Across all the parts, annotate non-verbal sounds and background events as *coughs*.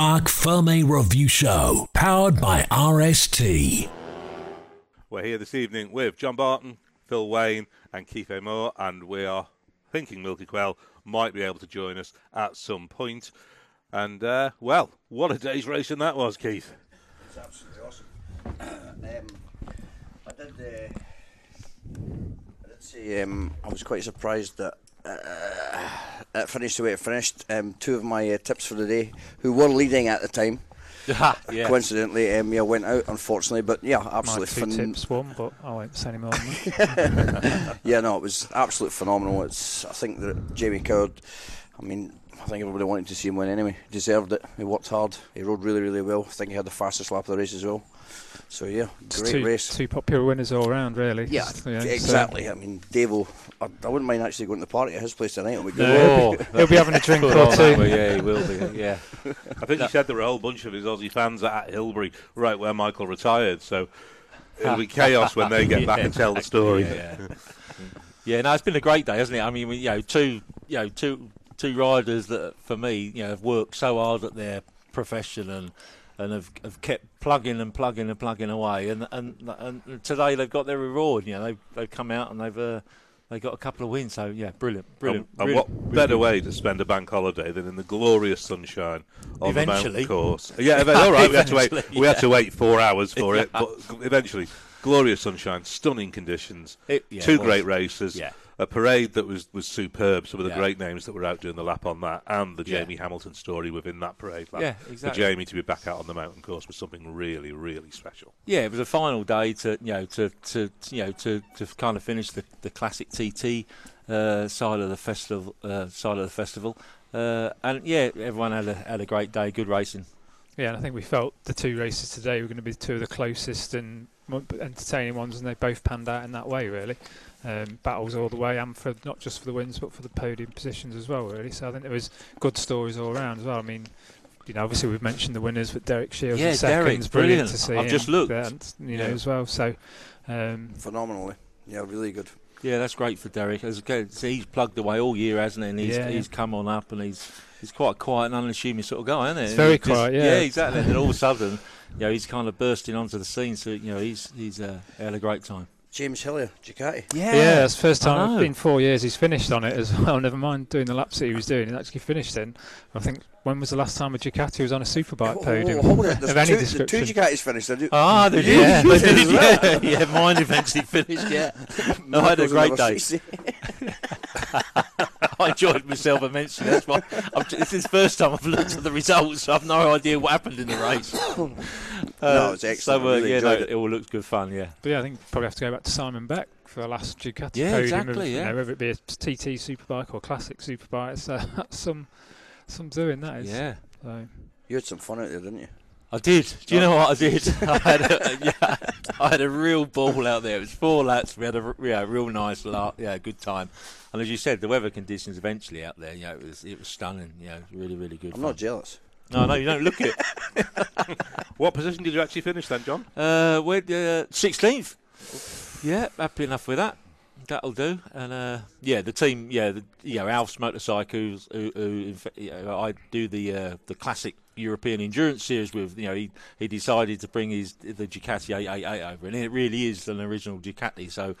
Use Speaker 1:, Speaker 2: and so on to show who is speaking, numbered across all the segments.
Speaker 1: Park Ferme Review Show, powered by RST.
Speaker 2: We're here this evening with John Barton, Phil Wayne, and Keith Amor, and we are thinking Milky Quayle might be able to join us at some point. And, uh, well, what a day's racing that was, Keith.
Speaker 3: It's absolutely awesome. um, I did. Uh, I did say um, I was quite surprised that uh, it finished the way it finished. Um, two of my uh, tips for the day, who were leading at the time, *laughs*
Speaker 4: yeah.
Speaker 3: coincidentally, um, yeah, went out unfortunately. But yeah,
Speaker 5: My
Speaker 3: absolutely
Speaker 5: two
Speaker 3: phen-
Speaker 5: tips one, but I won't say any more. *laughs*
Speaker 3: Yeah, no, it was absolutely phenomenal. It's I think that Jamie Coward. I mean, I think everybody wanted to see him win anyway. Deserved it. He worked hard. He rode really, really well. I think he had the fastest lap of the race as well. So yeah,
Speaker 5: Just
Speaker 3: great
Speaker 5: two,
Speaker 3: race.
Speaker 5: two popular winners all round, really.
Speaker 3: Yeah,
Speaker 5: Just, you know, so-
Speaker 3: exactly. I mean, Dave will. I, I wouldn't mind actually going to the party at his place tonight. It'll be good.
Speaker 4: Oh, *laughs*
Speaker 5: He'll be having a drink
Speaker 4: Put
Speaker 5: or
Speaker 4: on that
Speaker 5: two.
Speaker 4: way, yeah, he will be. Yeah,
Speaker 2: I think he said there were a whole bunch of his Aussie fans at Hillberry, right where Michael retired, so it'll be chaos when they get *laughs* back and tell the story.
Speaker 4: Yeah, yeah. yeah, no, it's been a great day, hasn't it? I mean, you know, two, you know, two, two riders that for me, you know, have worked so hard at their profession and and have, have kept plugging and plugging and plugging away, and and and today they've got their reward. You know, they've they've come out and they've. Uh, they got a couple of wins, so yeah, brilliant, brilliant.
Speaker 2: And, and what
Speaker 4: really
Speaker 2: better way to spend a bank holiday than in the glorious sunshine of the
Speaker 4: Eventually.
Speaker 2: mountain course? Yeah, all right. We had to wait. *laughs* We had to wait four hours for it, *laughs* but eventually, glorious sunshine, stunning conditions,
Speaker 4: It- yeah,
Speaker 2: two great races,
Speaker 4: Yeah.
Speaker 2: A parade that was, was superb. Some of the
Speaker 4: Yeah.
Speaker 2: great names that were out doing the lap on that, and the
Speaker 4: Yeah.
Speaker 2: Jamie Hamilton story within that parade lap.
Speaker 4: Yeah,
Speaker 2: For. Jamie to be back out on the mountain course was something really, really special.
Speaker 4: Yeah, it was a final day to you know to to, to you know to, to kind of finish the, the classic TT uh, side of the festival uh, side of the festival, uh, and yeah, everyone had a had a great day, good racing.
Speaker 5: Yeah, and I think we felt the two races today were going to be two of the closest and entertaining ones, and they both panned out in that way, really. Um, battles all the way, and for not just for the wins, but for the podium positions as well, really. So I think there was good stories all around as well. I mean, you know, obviously we've mentioned the winners, but Derek Shields
Speaker 4: Yeah,
Speaker 5: in seconds,
Speaker 4: Derek's
Speaker 5: brilliant,
Speaker 4: brilliant.
Speaker 5: to see.
Speaker 4: I've
Speaker 5: him
Speaker 4: just looked.
Speaker 5: there, and, you know,
Speaker 4: Yeah.
Speaker 5: as well. So. Um,
Speaker 3: Phenomenally. Yeah, really good.
Speaker 4: Yeah, that's great for Derek. As good, so he's plugged away all year, hasn't he? And he's
Speaker 5: Yeah, yeah.
Speaker 4: he's come on up, and he's he's quite a quiet and unassuming sort of guy, isn't he?
Speaker 5: He's
Speaker 4: And
Speaker 5: very
Speaker 4: he just-
Speaker 5: quiet, yeah.
Speaker 4: Yeah, exactly. and then all of a sudden, you know, he's kind of bursting onto the scene. So you know, he's he's uh, had a great time.
Speaker 3: James Hillier, Ducati.
Speaker 5: Yeah, yeah, it's first
Speaker 4: I
Speaker 5: time
Speaker 4: know.
Speaker 5: in four years he's finished on it as well. *laughs* Never mind doing the laps that he was doing, he actually finished in. I think when was the last time a Ducati was on a superbike
Speaker 3: Oh,
Speaker 5: podium?
Speaker 3: hold it. *laughs* There's
Speaker 5: of any
Speaker 3: two, the two. Ducatis finished. I.
Speaker 4: Ah, they *laughs*
Speaker 5: Yeah.
Speaker 4: did. They did, yeah. yeah, mine eventually finished. Yeah, no, I had a great day.
Speaker 3: 60. *laughs*
Speaker 4: I enjoyed myself immensely. That's why I'm, this is the first time I've looked at the results. So I've no idea what happened in the race. *coughs*
Speaker 3: No, it's excellent.
Speaker 4: So uh,
Speaker 3: really
Speaker 4: yeah, no, it.
Speaker 3: it.
Speaker 4: all looks good fun. Yeah,
Speaker 5: But yeah, I think probably have to go back to Simon Beck for the last Ducati
Speaker 4: Yeah,
Speaker 5: podium.
Speaker 4: exactly,
Speaker 5: of, you
Speaker 4: yeah.
Speaker 5: know, whether it be a TT superbike or classic superbike, so *laughs* that's some some doing that is.
Speaker 4: yeah.
Speaker 5: So,
Speaker 3: You had some fun out there, didn't you?
Speaker 4: I did. Do you know what I did? *laughs* I had a, yeah, I had a real ball out there. It was four laps. We had a yeah, real nice la yeah, good time. And as you said, the weather conditions eventually out there, you know, it was it was stunning. You know, really, really good.
Speaker 3: I'm
Speaker 4: fun.
Speaker 3: not jealous.
Speaker 4: No, no, you don't look it. *laughs*
Speaker 2: What position did you actually finish then, John?
Speaker 4: Uh, we're sixteenth. yeah, happy enough with that. That'll do. And uh, yeah, the team, yeah, the, you know, Alf's motorcycles, who, who in fa- you know, I do the uh, the classic European endurance series with. You know, he he decided to bring his the Ducati 888 over, and it really is an original Ducati. So.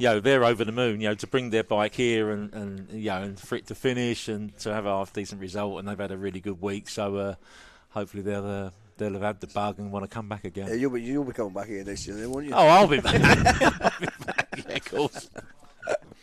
Speaker 4: You know, they're over the moon. You know, to bring their bike here and, and you know, and for it to finish and to have a half decent result, and they've had a really good week. So uh, hopefully they'll uh, they'll have had the bug and want to come back again.
Speaker 3: Yeah, you'll be you'll be coming back again next year, then, won't you?
Speaker 4: Oh, I'll be back. I'll be back. Yeah, of course.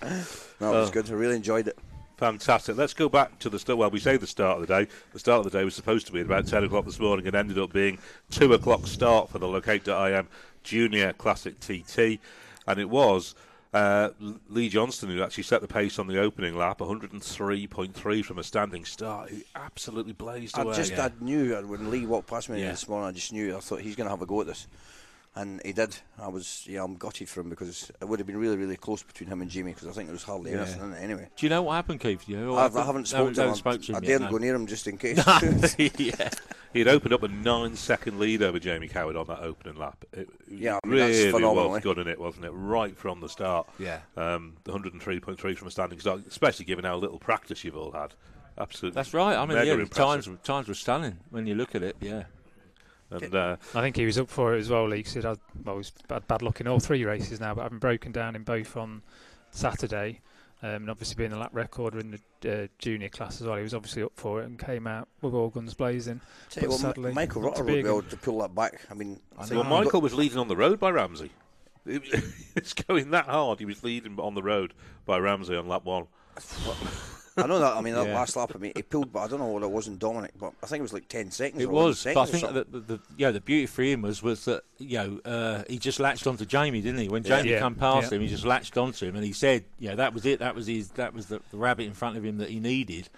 Speaker 3: no, it was
Speaker 2: oh.
Speaker 3: good. I really enjoyed it.
Speaker 2: Fantastic. Let's go back to the start. Well, we say the start of the day. The start of the day was supposed to be at about 10 o'clock this morning and ended up being 2 o'clock start for the Locate.im Junior Classic TT. And it was uh, Lee Johnston who actually set the pace on the opening lap, 103.3 from a standing start. He absolutely blazed
Speaker 3: I
Speaker 2: away.
Speaker 3: I just I knew uh, when Lee walked past me
Speaker 4: Yeah.
Speaker 3: this morning. I just knew. I thought he's going to have a go at this, and he did. I was yeah, I'm gutted for him because it would have been really really close between him and Jamie because I think there was hardly
Speaker 4: Yeah.
Speaker 3: anything in it anyway.
Speaker 4: Do you know what happened, Keith? Do you know what
Speaker 3: I've, I haven't
Speaker 4: No,
Speaker 3: spoken to
Speaker 4: no,
Speaker 3: him.
Speaker 4: spoke to him
Speaker 3: I
Speaker 4: yet,
Speaker 3: daren't
Speaker 4: no.
Speaker 3: go near him just in case. *laughs*
Speaker 4: yeah. *laughs*
Speaker 2: He'd opened up a nine second lead over Jamie Coward on that opening lap. It
Speaker 3: Yeah, I mean, that's
Speaker 2: really
Speaker 3: phenomenal,
Speaker 2: was good in it, wasn't it? Right from the start.
Speaker 4: Yeah.
Speaker 2: Um, the 103.3 from a standing start, especially given how little practice you've all had. Absolutely.
Speaker 4: That's right. I mean, yeah, the times times were stunning when you look at it. Yeah.
Speaker 2: And uh,
Speaker 5: I think he was up for it as well. Lee 'cause he'd had, well, he's had bad luck in all three races now, but having broken down in both on Saturday, um, and obviously being a lap recorder in the uh, junior class as well, he was obviously up for it and came out with all guns blazing.
Speaker 3: Tell you
Speaker 5: But
Speaker 3: what, Ma-
Speaker 5: sadly,
Speaker 3: Michael
Speaker 5: not to
Speaker 3: Rutter
Speaker 5: be
Speaker 3: would be able to pull that back. I mean, I
Speaker 2: well, Michael was leading on the road by Ramsey. *laughs* It's going that hard. He was leading on the road by Ramsey on lap one.
Speaker 3: I know that. I mean, that
Speaker 4: Yeah.
Speaker 3: last lap, I mean, he pulled, but I don't know what it was in Dominic, but I think it was like ten seconds.
Speaker 4: It
Speaker 3: or 11
Speaker 4: was, but I think
Speaker 3: something.
Speaker 4: that the, the yeah the beauty for him was was that you know uh, he just latched onto Jamie, didn't he? When Jamie
Speaker 5: Yeah,
Speaker 4: come past
Speaker 5: yeah.
Speaker 4: him, he just latched onto him, and he said, "Yeah, that was it. That was his. That was the, the rabbit in front of him that he needed."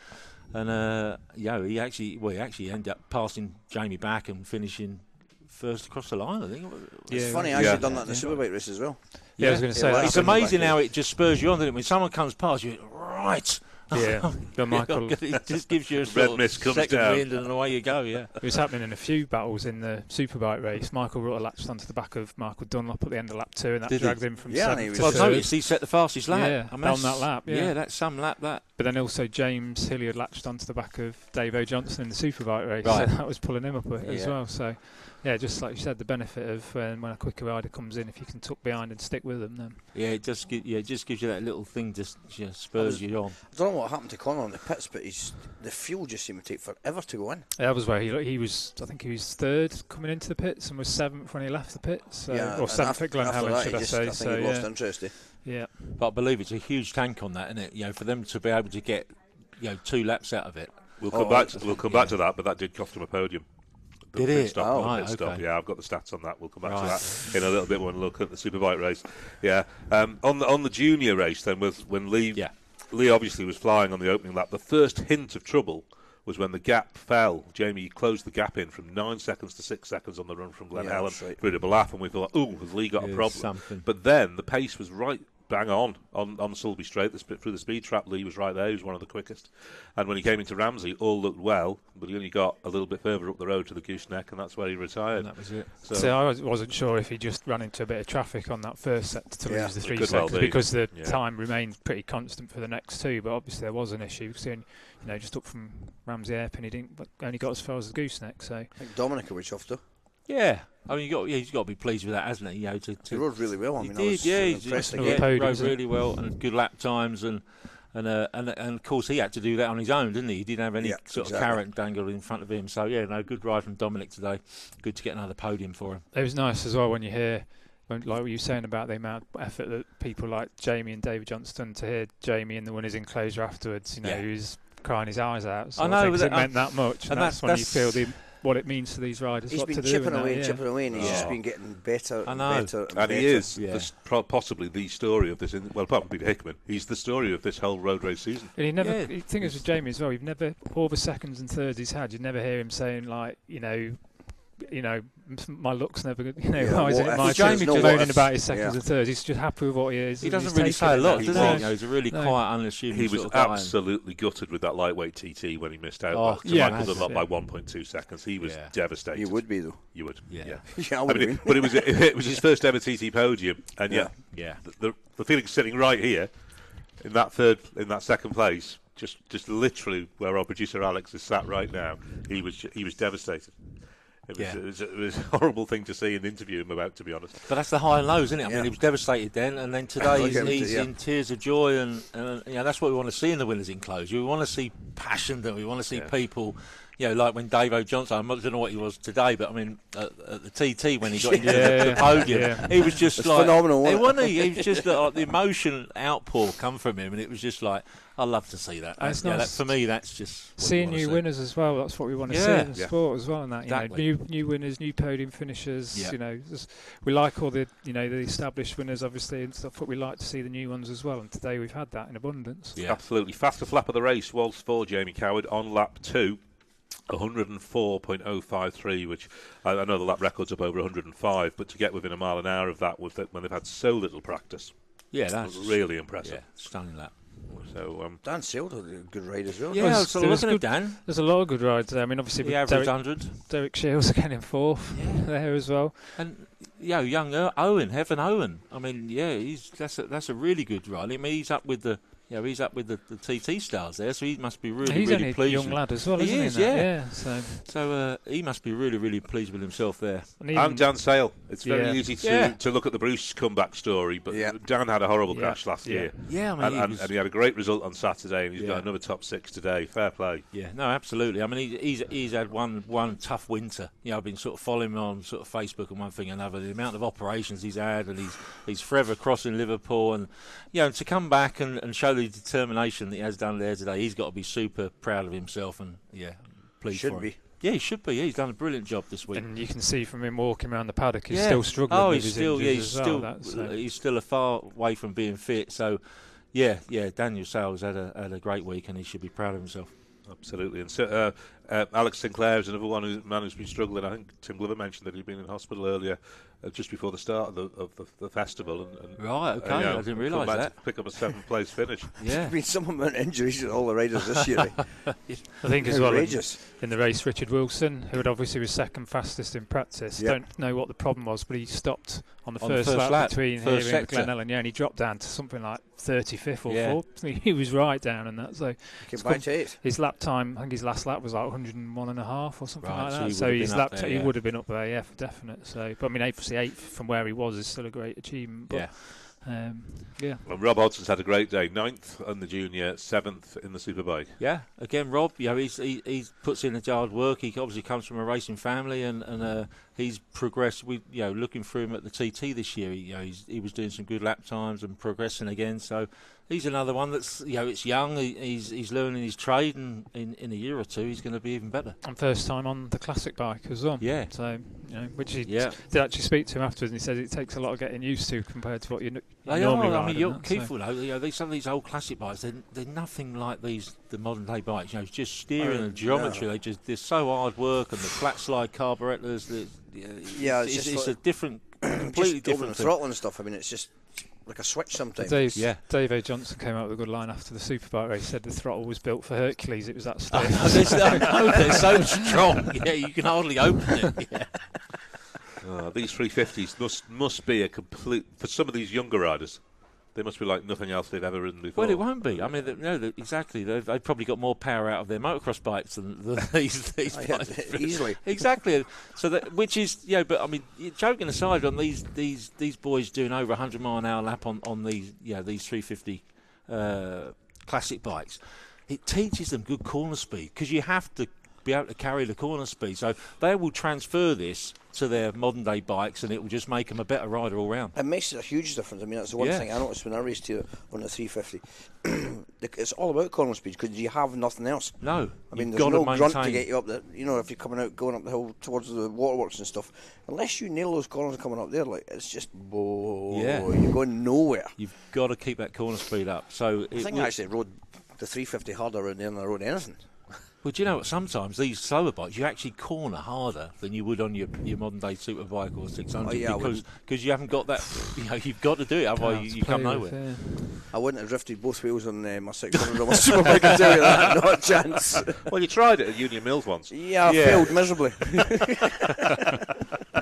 Speaker 4: And uh, you know, he actually well, he actually ended up passing Jamie back and finishing first across the line. I think.
Speaker 3: It's
Speaker 5: Yeah,
Speaker 3: funny,
Speaker 5: yeah.
Speaker 3: I actually
Speaker 2: Yeah.
Speaker 3: done that in the Superbike race as well.
Speaker 5: Yeah, I was going to say
Speaker 3: Yeah.
Speaker 4: It's amazing how it just spurs you on, doesn't it? When someone comes past you, right.
Speaker 5: Yeah, *laughs* but *laughs* Michael.
Speaker 4: it just gives you a *laughs* sort of
Speaker 2: mist comes
Speaker 4: second
Speaker 2: down.
Speaker 4: wind and away you go. Yeah.
Speaker 5: It was happening in a few battles in the Superbike race. Michael Rutter latched onto the back of Michael Dunlop at the end of lap two, and that
Speaker 4: Did he?
Speaker 5: dragged him from
Speaker 3: Yeah, and he
Speaker 5: to
Speaker 4: Well, I've noticed he set the fastest lap.
Speaker 5: Yeah,
Speaker 4: I mean,
Speaker 5: down
Speaker 4: that's-
Speaker 5: that lap, yeah.
Speaker 4: that's some lap. That
Speaker 5: But then also James Hillier latched onto the back of Davo Johnson in the Superbike race,
Speaker 4: Right.
Speaker 5: so that was pulling him up a- as well. So, yeah, just like you said, the benefit of when, when a quicker rider comes in, if you can tuck behind and stick with them, then
Speaker 4: yeah, it just gi- yeah, it just gives you that little thing, just yeah, spurs you on.
Speaker 3: I don't know what happened to Conor on the pits, but he's, the fuel just seemed to take forever to go in.
Speaker 5: Yeah, that was where he he was. I think he was third coming into the pits and was seventh when he left the pits, so,
Speaker 3: yeah,
Speaker 5: or seventh
Speaker 3: after,
Speaker 5: at Glen
Speaker 3: after
Speaker 5: Helen, should
Speaker 3: he
Speaker 5: I
Speaker 3: just,
Speaker 5: say?
Speaker 3: I think
Speaker 5: so
Speaker 3: he lost
Speaker 5: yeah,
Speaker 3: interest. eh?
Speaker 5: yeah.
Speaker 4: But I believe it's a huge tank on that, isn't it? You know, for them to be able to get you know two laps out of it.
Speaker 2: We'll
Speaker 3: Oh,
Speaker 2: come back. To, we'll come back to that, but that did cost him a podium.
Speaker 4: Did
Speaker 2: pit
Speaker 4: it?
Speaker 2: Stop,
Speaker 3: Oh,
Speaker 2: the
Speaker 4: right,
Speaker 2: stop.
Speaker 4: okay.
Speaker 2: Yeah, I've got the stats on that. We'll come back
Speaker 4: Right.
Speaker 2: to that in a little bit when we look at the superbike race. Yeah, um, on the on the junior race then, with when Lee
Speaker 4: Yeah.
Speaker 2: Lee obviously was flying on the opening lap. The first hint of trouble was when the gap fell. Jamie closed the gap in from nine seconds to six seconds on the run from Glen
Speaker 3: Yeah,
Speaker 2: Helen through to Ballaugh, and we thought, "Ooh, has Lee got a problem?"
Speaker 4: something.
Speaker 2: But then the pace was right bang on on, on Sulby Straight. The, through the speed trap, Lee was right there. He was one of the quickest. And when he came into Ramsey, all looked well, but he only got a little bit further up the road to the gooseneck, and that's where he retired.
Speaker 4: And that was it.
Speaker 2: So,
Speaker 5: So I was- wasn't sure if he just ran into a bit of traffic on that first set to
Speaker 3: Yeah.
Speaker 5: lose the three
Speaker 2: could well be.
Speaker 5: because the
Speaker 2: Yeah.
Speaker 5: time remained pretty constant for the next two. But obviously there was an issue. So, you know, just up from Ramsey Airpin, he didn't only got as far as the gooseneck. So
Speaker 3: I think Dominica was chuffed though.
Speaker 4: Yeah, I mean, you got yeah, he's got to be pleased with that, hasn't he? You know, to, to
Speaker 3: He rode really well. I
Speaker 4: he
Speaker 3: mean,
Speaker 4: did,
Speaker 3: I was
Speaker 4: yeah, he's
Speaker 3: impressed
Speaker 5: Another
Speaker 4: yeah,
Speaker 5: podium,
Speaker 4: rode
Speaker 5: isn't it?
Speaker 4: really well and good lap times and. And, uh, and and of course he had to do that on his own, didn't he? He didn't have any
Speaker 3: Yeah,
Speaker 4: sort
Speaker 3: exactly.
Speaker 4: of carrot dangled in front of him. So yeah, no, good ride from Dominic today. Good to get another podium for him.
Speaker 5: it was nice as well when you hear, when, like what you were saying about the amount of effort that people like Jamie and David Johnson to hear Jamie in the winners' enclosure afterwards. You know,
Speaker 4: Yeah.
Speaker 5: he was crying his eyes out. sort of
Speaker 4: know,
Speaker 5: thing, 'cause
Speaker 4: but
Speaker 5: it
Speaker 4: that-
Speaker 5: meant that much, and,
Speaker 4: and
Speaker 5: that's,
Speaker 4: that's-
Speaker 5: when you feel the, what it means to these riders.
Speaker 3: He's
Speaker 5: what
Speaker 3: been
Speaker 5: to
Speaker 3: chipping
Speaker 5: and that,
Speaker 3: away and
Speaker 5: yeah.
Speaker 3: chipping away, and he's just been getting better and better. And,
Speaker 2: and
Speaker 3: better.
Speaker 2: he is
Speaker 4: Yeah.
Speaker 2: the, pro- possibly the story of this. In, well, apart from Peter Hickman, he's the story of this whole road race season.
Speaker 5: And he never.
Speaker 4: Yeah.
Speaker 5: The thing is with Jamie as well. You've never all the seconds and thirds he's had. You never hear him saying like, you know, you know, m- *laughs* my luck's never good. *laughs* You know,
Speaker 3: Yeah,
Speaker 5: why is it my
Speaker 4: Jamie
Speaker 5: Just
Speaker 4: just-
Speaker 5: moaning about his seconds
Speaker 3: yeah.
Speaker 5: and thirds. He's just happy with what he is.
Speaker 4: He doesn't really say a lot,
Speaker 5: now.
Speaker 4: does
Speaker 3: No.
Speaker 4: he? You know, he's a really
Speaker 5: No.
Speaker 4: quiet, unassuming
Speaker 2: He was
Speaker 4: sort of guy.
Speaker 2: absolutely gutted with that lightweight TT when he missed out
Speaker 4: Oh,
Speaker 2: to
Speaker 5: yeah,
Speaker 2: Michael Dunlop
Speaker 5: yeah.
Speaker 2: by 1.2 seconds. He was
Speaker 4: Yeah.
Speaker 2: devastated.
Speaker 3: You would be though.
Speaker 2: You would.
Speaker 4: Yeah.
Speaker 3: Yeah, *laughs* I
Speaker 2: I
Speaker 3: would
Speaker 2: mean, it, but it was it was his first ever TT podium, and yet
Speaker 4: Yeah.
Speaker 2: the, the the feeling's sitting right here in that third in that second place, just just literally where our producer Alex is sat right now. He was he was devastated. It was,
Speaker 4: Yeah.
Speaker 2: it, was, it was a horrible thing to see and interview him about, to be honest.
Speaker 4: But that's the high and lows, isn't it? I
Speaker 3: Yeah.
Speaker 4: mean, he was devastated then, and then today he's,
Speaker 3: at
Speaker 4: he's
Speaker 3: yeah.
Speaker 4: in tears of joy, and, and you know that's what we want to see in the winners' enclosure. We want to see passion, that we want to see
Speaker 2: Yeah.
Speaker 4: people, you know, like when Davo Johnson. I don't know what he was today, but I mean, at, at the TT when he got into
Speaker 5: Yeah.
Speaker 4: the, the podium,
Speaker 5: Yeah.
Speaker 4: he was just
Speaker 3: It's
Speaker 4: like
Speaker 3: phenomenal,
Speaker 4: He
Speaker 3: wasn't
Speaker 4: wasn't he? He was just *laughs* like, the emotion outpour come from him, and it was just like I love to see that.
Speaker 5: And it's
Speaker 4: Yeah, that-
Speaker 5: nice
Speaker 4: for me, that's just
Speaker 5: Seeing new
Speaker 4: see.
Speaker 5: winners as well. That's what we want to
Speaker 4: Yeah.
Speaker 5: see in the
Speaker 2: Yeah.
Speaker 5: sport as well. And that you
Speaker 4: Exactly.
Speaker 5: know, new new winners, new podium finishers.
Speaker 4: Yeah.
Speaker 5: You know, just- we like all the you know the established winners, obviously, and stuff. But we like to see the new ones as well. And today we've had that in abundance.
Speaker 4: Yeah.
Speaker 2: Absolutely. Fastest lap of the race was for Jamie Coward on lap two. 104.053, which I, I know the lap record's up over 105, but to get within a mile an hour of that was that when they've had so little practice,
Speaker 4: Yeah, that's
Speaker 2: really impressive.
Speaker 4: yeah, stunning lap.
Speaker 2: So um,
Speaker 3: Dan Sayle had a good ride as well.
Speaker 4: Yeah,
Speaker 5: was-
Speaker 4: I was sort
Speaker 5: there
Speaker 4: of
Speaker 5: was
Speaker 4: looking at
Speaker 5: good-
Speaker 4: Dan.
Speaker 5: There's a lot of good rides there. I mean, obviously,
Speaker 4: The
Speaker 5: with
Speaker 4: average
Speaker 5: Derek,
Speaker 4: hundred.
Speaker 5: Derek Shields *laughs* again in fourth yeah. *laughs* there as well.
Speaker 4: And you know, young Owen, Heaven Owen. I mean, yeah, he's that's a, that's a really good ride. I mean, he's up with the you know, he's up with the, the TT stars there, so he must be really,
Speaker 5: he's
Speaker 4: really
Speaker 5: only a
Speaker 4: pleased.
Speaker 5: young
Speaker 4: with-
Speaker 5: lad as well,
Speaker 4: He
Speaker 5: isn't
Speaker 4: is,
Speaker 5: he?
Speaker 4: yeah.
Speaker 5: yeah. So
Speaker 4: So uh, he must be really, really pleased with himself there.
Speaker 5: and even-
Speaker 2: And Dan Sayle. It's very
Speaker 5: Yeah.
Speaker 2: easy to,
Speaker 4: Yeah.
Speaker 2: to look at the Bruce comeback story, but
Speaker 3: Yeah.
Speaker 2: Dan had a horrible
Speaker 5: Yeah.
Speaker 2: crash last
Speaker 5: Yeah.
Speaker 2: year.
Speaker 4: Yeah, I mean,
Speaker 2: And,
Speaker 4: he
Speaker 2: and,
Speaker 4: was-
Speaker 2: and he had a great result on Saturday, and he's
Speaker 4: Yeah.
Speaker 2: got another top six today. Fair play.
Speaker 4: Yeah, no, absolutely. I mean, he, he's he's had one one tough winter. You know, I've been sort of following him on sort of Facebook and one thing and another. The amount of operations he's had, and he's he's forever crossing Liverpool, and you know, to come back and, and show the determination that he has done there today, he's got to be super proud of himself, and yeah, pleased
Speaker 3: Should
Speaker 4: for him.
Speaker 3: be.
Speaker 4: Yeah, he should be. Yeah, he's done a brilliant job this week.
Speaker 5: and you can see from him walking around the paddock, he's
Speaker 4: Yeah.
Speaker 5: still struggling
Speaker 4: Oh,
Speaker 5: with
Speaker 4: he's
Speaker 5: his
Speaker 4: still yeah,
Speaker 5: injuries
Speaker 4: he's
Speaker 5: as
Speaker 4: still
Speaker 5: well. That's, uh,
Speaker 4: he's still a far way from being fit. So, yeah, yeah, Daniel Sayle's had a had a great week, and he should be proud of himself.
Speaker 2: Absolutely. And so, uh, uh, Alex Sinclair is another one who, man who's been struggling. I think Tim Glover mentioned that he'd been in hospital earlier, uh, just before the start of the, of the, the festival. And, and
Speaker 4: Right, okay,
Speaker 2: uh, you know,
Speaker 4: I didn't realise that.
Speaker 2: To pick up a seventh place finish. *laughs*
Speaker 4: Yeah, *laughs*
Speaker 3: I mean, some amount of injuries with all the riders this year. *laughs*
Speaker 5: I think as well in, in the race, Richard Wilson, who had obviously was second fastest in practice,
Speaker 3: Yeah.
Speaker 5: don't know what the problem was, but he stopped on the
Speaker 4: On the
Speaker 5: first,
Speaker 4: first
Speaker 5: lap,
Speaker 4: lap,
Speaker 5: between
Speaker 4: first
Speaker 5: here and
Speaker 4: sector.
Speaker 5: Glen Helen, yeah, and he dropped down to something like 35th or
Speaker 4: Yeah.
Speaker 5: 4th. *laughs* He was right down in that. So
Speaker 3: Came
Speaker 5: come-
Speaker 3: back
Speaker 5: his lap time, I think his last lap was like 101 and a half or something
Speaker 4: Right,
Speaker 5: like
Speaker 4: so
Speaker 5: that.
Speaker 4: he
Speaker 5: So,
Speaker 4: would
Speaker 5: his lap
Speaker 4: up
Speaker 5: ti-
Speaker 4: there,
Speaker 5: he
Speaker 4: yeah.
Speaker 5: would have been up there, yeah, for definite. So, but I mean, obviously eighth from where he was is still a great achievement. But,
Speaker 4: yeah.
Speaker 5: um, yeah.
Speaker 2: And Rob Hodson's had a great day. Ninth in the junior, seventh in the superbike.
Speaker 4: Yeah, again, Rob. You know, he's, he he puts in the hard work. He obviously comes from a racing family, and and uh, he's progressed. We you know, looking through him at the TT this year, he, you know, he's, he was doing some good lap times and progressing again. So he's another one that's you know, it's young. He, he's he's learning his trade, and in, in a year or two, he's going to be even better.
Speaker 5: And first time on the classic bike as well.
Speaker 4: Yeah.
Speaker 5: So, you know, which he
Speaker 4: Yeah.
Speaker 5: did actually speak to him afterwards, and he said it takes a lot of getting used to compared to what you, n- you
Speaker 4: They are.
Speaker 5: ride.
Speaker 4: I mean,
Speaker 5: and
Speaker 4: you're
Speaker 5: that, so-
Speaker 4: though. You know, these, some of these old classic bikes, they're, they're nothing like these the modern day bikes. You know, it's just steering
Speaker 3: Oh,
Speaker 4: and geometry. They just they're so hard work, and the flat slide carburetors. The,
Speaker 3: Yeah,
Speaker 4: it's,
Speaker 3: it's
Speaker 4: it's,
Speaker 3: just
Speaker 4: a
Speaker 3: like-
Speaker 4: different, *clears throat* completely
Speaker 3: Just
Speaker 4: different. thing.
Speaker 3: throttle and stuff. I mean, it's just like a switch sometimes.
Speaker 5: Dave,
Speaker 4: Yeah.
Speaker 5: Davo Johnson came out with a good line after the Superbike race. Said the throttle was built for Hercules. It was that
Speaker 4: I
Speaker 5: stiff.
Speaker 4: know, they're, *laughs* they're so strong. Yeah, you can hardly open it. Yeah. *laughs* *laughs*
Speaker 2: Uh, these 350s must must be a complete for some of these younger riders. They must be like nothing else they've ever ridden before.
Speaker 4: Well, it won't be. I mean, they- no, they- exactly. They've, they've probably got more power out of their motocross bikes than, than *laughs* these these
Speaker 3: Oh,
Speaker 4: bikes. *laughs*
Speaker 3: easily. *laughs*
Speaker 4: Exactly. So that, which is, you know, but I mean, y- joking aside, on these these these boys doing over 100 mile an hour lap on on these, you know, these 350 uh, classic bikes, it teaches them good corner speed because you have to be able to carry the corner speed. So they will transfer this to their modern day bikes, and it will just make them a better rider all round.
Speaker 3: It makes a huge difference. I mean, that's the one
Speaker 4: Yeah.
Speaker 3: thing I noticed when I raced here on the 350. *clears throat* it's all about corner speed because you have nothing else.
Speaker 4: No,
Speaker 3: I mean, there's no grunt to get you up there. You know, if you're coming out, going up the hill towards the waterworks and stuff, unless you nail those corners coming up there, like it's just, whoa,
Speaker 4: Yeah.
Speaker 3: you're going nowhere.
Speaker 4: You've got to keep that corner speed up. So
Speaker 3: I think I actually rode the 350 harder than I rode anything.
Speaker 4: Well, do you know what? Sometimes these slower bikes, you actually corner harder than you would on your, your modern day superbike or 600
Speaker 3: Oh, yeah, I
Speaker 4: because cause you haven't got that. *sighs* You know, you've got to do it, otherwise you, you come nowhere.
Speaker 5: yeah.
Speaker 3: I wouldn't have drifted both wheels on uh, my 600 on my *laughs* superbike, I can tell you that. *laughs* Not a chance.
Speaker 2: Well, you tried it at Union Mills once.
Speaker 3: Yeah, I
Speaker 4: Yeah.
Speaker 3: failed miserably. *laughs*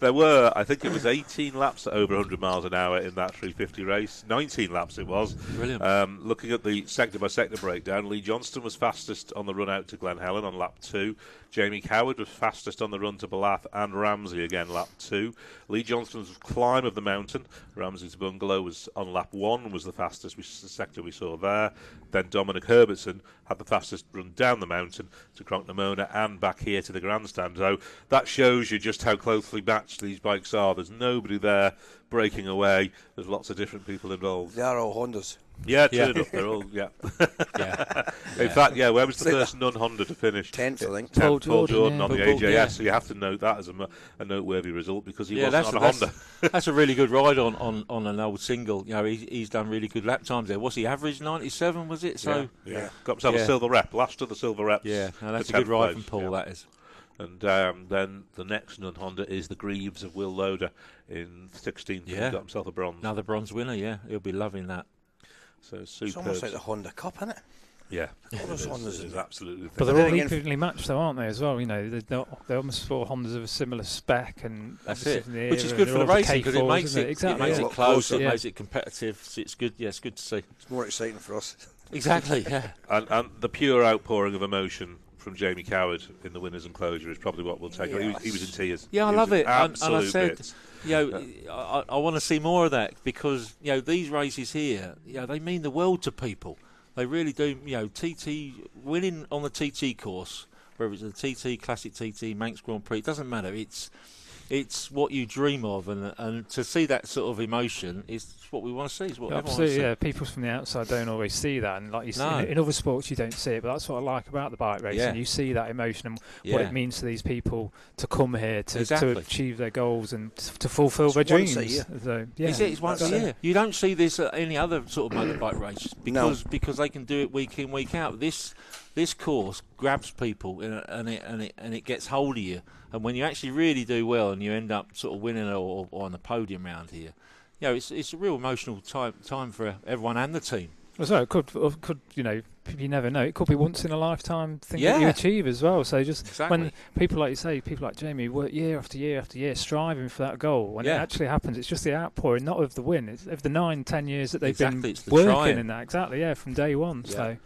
Speaker 2: There were, I think it was 18 laps at over 100 miles an hour in that 350 race. 19 laps it was.
Speaker 4: Brilliant.
Speaker 2: Um, looking at the sector by sector breakdown, Lee Johnston was fastest on the run out to Glen Helen on lap two. Jamie Coward was fastest on the run to Ballaugh and Ramsey again lap two. Lee Johnston's climb of the mountain, Ramsey's bungalow was on lap one, was the fastest we, sector we saw there. Then Dominic Herbertson had the fastest run down the mountain to Cronk-ny-Mona and back here to the grandstand. So that shows you just how closely matched these bikes are. There's nobody there breaking away. There's lots of different people involved.
Speaker 3: They are all Hondas.
Speaker 2: Yeah, true
Speaker 4: Yeah.
Speaker 2: enough. They're all yeah. *laughs*
Speaker 4: Yeah. *laughs*
Speaker 2: In fact, yeah, where was the
Speaker 3: Like
Speaker 2: first non-Honda to finish?
Speaker 3: Tenth, I think.
Speaker 2: Tenth,
Speaker 5: Paul
Speaker 2: Paul
Speaker 5: Jordan,
Speaker 2: Jordan
Speaker 5: yeah.
Speaker 2: on the
Speaker 4: Paul-
Speaker 2: AJS.
Speaker 4: yeah.
Speaker 2: So you have to note that as a, a noteworthy result because he
Speaker 4: yeah,
Speaker 2: wasn't on a
Speaker 4: that's,
Speaker 2: Honda. *laughs*
Speaker 4: that's a really good ride on, on, on an old single. You know, he's, he's done really good lap times there. What's he average? 97 was it? So
Speaker 2: yeah, yeah. got himself
Speaker 4: Yeah.
Speaker 2: a silver rep. Last of the silver reps.
Speaker 4: yeah, no, that's a good ride
Speaker 2: place,
Speaker 4: from Paul.
Speaker 2: yeah.
Speaker 4: That is.
Speaker 2: And um, then the next non-Honda is the Greeves of Will Loader in 16th.
Speaker 4: Yeah.
Speaker 2: He got himself a bronze.
Speaker 4: Another bronze winner. Yeah, he'll be loving that.
Speaker 2: So
Speaker 3: It's
Speaker 2: superb.
Speaker 3: almost like the Honda Cup, isn't it?
Speaker 2: Yeah,
Speaker 3: All those
Speaker 2: it is,
Speaker 3: Hondas
Speaker 2: it
Speaker 3: in
Speaker 2: is absolutely.
Speaker 5: But they're all equally matched, though, aren't they? As well, you know, they're, not, they're almost four Hondas of a similar spec, and
Speaker 4: That's it.
Speaker 5: from
Speaker 4: Which is good for the
Speaker 5: all
Speaker 4: racing because it makes
Speaker 5: isn't
Speaker 4: it,
Speaker 5: exactly.
Speaker 4: it makes
Speaker 3: yeah.
Speaker 4: it close,
Speaker 3: Closer.
Speaker 4: it makes it competitive. So it's good. Yeah, it's good to see.
Speaker 3: It's more exciting for us.
Speaker 4: Exactly. Yeah. *laughs*
Speaker 2: And, and the pure outpouring of emotion from Jamie Coward in the winners' enclosure is probably what we'll take. He, was, he was in tears.
Speaker 4: Yeah, I
Speaker 2: He was
Speaker 4: love
Speaker 2: in
Speaker 4: it. And, and I
Speaker 2: absolute
Speaker 4: said,
Speaker 2: bits.
Speaker 4: You know, uh, I, I want to see more of that because you know these races here, you know, they mean the world to people. They really do. You know, TT winning on the TT course, whether it's a TT Classic TT Manx Grand Prix, it doesn't matter. It's it's what you dream of, and and to see that sort of emotion is what we want to see. Is what
Speaker 5: Yeah, absolutely, yeah.
Speaker 4: wants to
Speaker 5: People from the outside don't always see that, and like you see, in, in other sports you don't see it. But that's what I like about the bike racing.
Speaker 4: Yeah.
Speaker 5: You see that emotion and
Speaker 4: see.
Speaker 5: what it means to these people to come here to,
Speaker 4: Exactly.
Speaker 5: to achieve their goals and t- to fulfil
Speaker 3: It's
Speaker 5: their
Speaker 3: once
Speaker 5: dreams.
Speaker 3: a year.
Speaker 5: So, yeah,
Speaker 4: Is it? It's once a
Speaker 3: that's it.
Speaker 4: year. You don't see this at any other sort of motorbike race
Speaker 3: No.
Speaker 4: because because they can do it week in week out. This this course grabs people and it, and it and it and it gets hold of you. And when you actually really do well and you end up sort of winning or, or on the podium round here, you know, it's it's a real emotional time time for everyone and the team.
Speaker 5: Well, so it could, could you know, you never know. It could be once in a lifetime thing that you achieve as well. So just
Speaker 4: Exactly.
Speaker 5: when people like you say, people like Jamie work year after year after year striving for that goal. When it actually happens, it's just the outpouring, not of the win. It's of the nine, ten years that they've
Speaker 4: Exactly,
Speaker 5: been
Speaker 4: the
Speaker 5: working
Speaker 4: trying.
Speaker 5: in that. Exactly, yeah, from day one.
Speaker 4: Yeah.
Speaker 5: So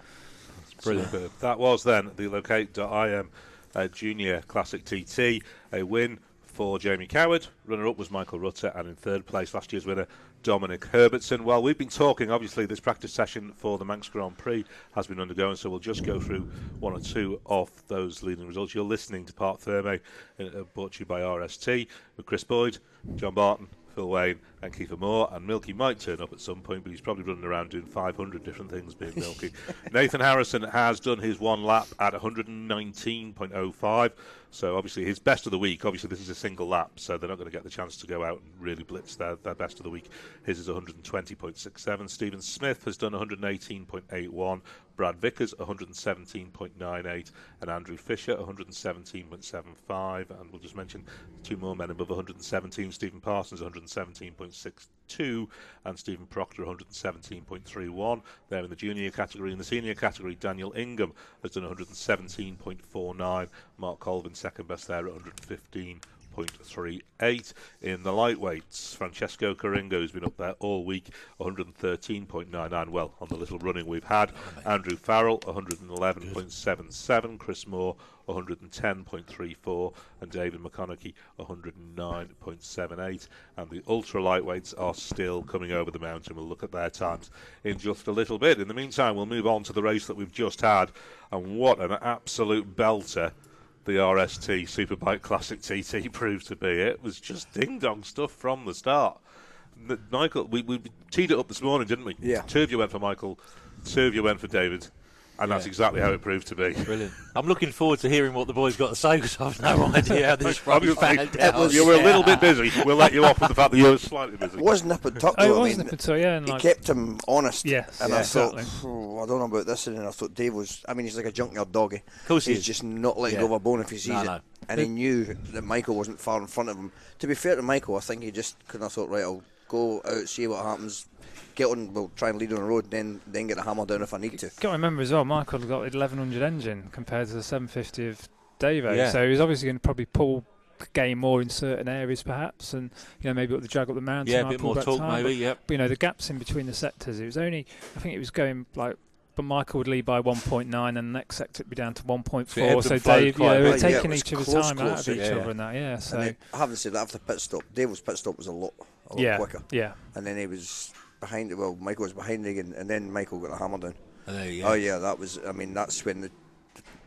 Speaker 2: Brilliant. Superb. That was then the Locate.im uh, Junior Classic TT. A win for Jamie Coward. Runner up was Michael Rutter, and in third place, last year's winner Dominic Herbertson. Well, we've been talking, obviously, this practice session for the Manx Grand Prix has been undergoing, so we'll just go through one or two of those leading results. You're listening to Park Ferme, uh, brought to you by RST, with Chris Boyd, John Barton, Phil Wayne and Keith Amor, and Milky might turn up at some point, but he's probably running around doing 500 different things being Milky. *laughs* Nathan Harrison has done his one lap at 119.05, so obviously his best of the week. Obviously, this is a single lap, so they're not going to get the chance to go out and really blitz their, their best of the week. His is 120.67. Stephen Smith has done 118.81. Brad Vickers 117.98 and Andrew Fisher 117.75 and we'll just mention two more men above 117 Stephen Parsons 117.62 and Stephen Proctor 117.31 there in the junior category in the senior category Daniel Ingham has done 117.49 Mark Colvin second best there at 115 100.38 in the lightweights. Francesco Curinga has been up there all week, 113.99. Well, on the little running we've had, Andrew Farrell 111.77, Chris Moore 110.34, and David McConaughey 109.78. And the ultra lightweights are still coming over the mountain. We'll look at their times in just a little bit. In the meantime, we'll move on to the race that we've just had, and what an absolute belter the RST Superbike Classic TT proved to be. It was just ding dong stuff from the start. Michael, we, we teed it up this morning, didn't we?
Speaker 3: Yeah.
Speaker 2: Two of you went for Michael, two of you went for David, and that's
Speaker 4: Yeah.
Speaker 2: exactly how it proved to be.
Speaker 4: Brilliant. I'm looking forward to hearing what the boys got to say because I've no *laughs* idea how this
Speaker 2: Obviously,
Speaker 4: panned out.
Speaker 2: you were a little bit busy. We'll let you off with the fact that *laughs* you were slightly busy.
Speaker 3: It was nip and tuck
Speaker 5: Oh, it
Speaker 3: though. I
Speaker 5: was
Speaker 3: mean,
Speaker 5: nip and tuck, yeah, and
Speaker 3: he
Speaker 5: like-
Speaker 3: kept him honest.
Speaker 5: Yes,
Speaker 3: and
Speaker 5: yeah,
Speaker 3: I thought,
Speaker 5: exactly.
Speaker 3: "Oh, I don't know about this, and I thought Dave was. I mean, he's like a junkyard doggy.
Speaker 4: Of course he
Speaker 3: he's
Speaker 4: is.
Speaker 3: just not letting
Speaker 4: Yeah.
Speaker 3: go of a bone if he sees
Speaker 4: No,
Speaker 3: it.
Speaker 4: no.
Speaker 3: And he knew that Michael wasn't far in front of him. To be fair to Michael, I think he just couldn't have thought, right, I'll go out, see what happens, get on, we'll try and lead on the road, then then get the hammer down if I need to.
Speaker 5: Got to remember as well, Michael got 1100 engine compared to the 750 of Davo,
Speaker 4: Yeah.
Speaker 5: so he's obviously going to probably pull the game more in certain areas, perhaps, and you know maybe up the drag up the mountain.
Speaker 4: Yeah, a bit
Speaker 5: pull
Speaker 4: more
Speaker 5: back
Speaker 4: talk
Speaker 5: time,
Speaker 4: maybe. Yep.
Speaker 5: But, you know the gaps in between the sectors. It was only, I think it was going like. But Michael would lead by 1.9, and the next sector would be down to 1.4.
Speaker 4: ebbed
Speaker 5: So Dave,
Speaker 4: quite
Speaker 5: yeah, they
Speaker 4: a
Speaker 5: were
Speaker 4: bit.
Speaker 3: Yeah, it
Speaker 5: taking
Speaker 3: was
Speaker 5: each other's
Speaker 3: close,
Speaker 5: time out of each
Speaker 4: yeah,
Speaker 5: other
Speaker 4: yeah.
Speaker 5: and that. Yeah, so
Speaker 3: And then, having said that, after pit stop, Dave's pit stop was a lot, a lot
Speaker 5: yeah,
Speaker 3: quicker.
Speaker 5: yeah.
Speaker 3: And then he was behind. Well, Michael was behind again, and then Michael got the hammer down.
Speaker 4: Oh, there you
Speaker 3: Oh yeah, that was. I mean, that's when the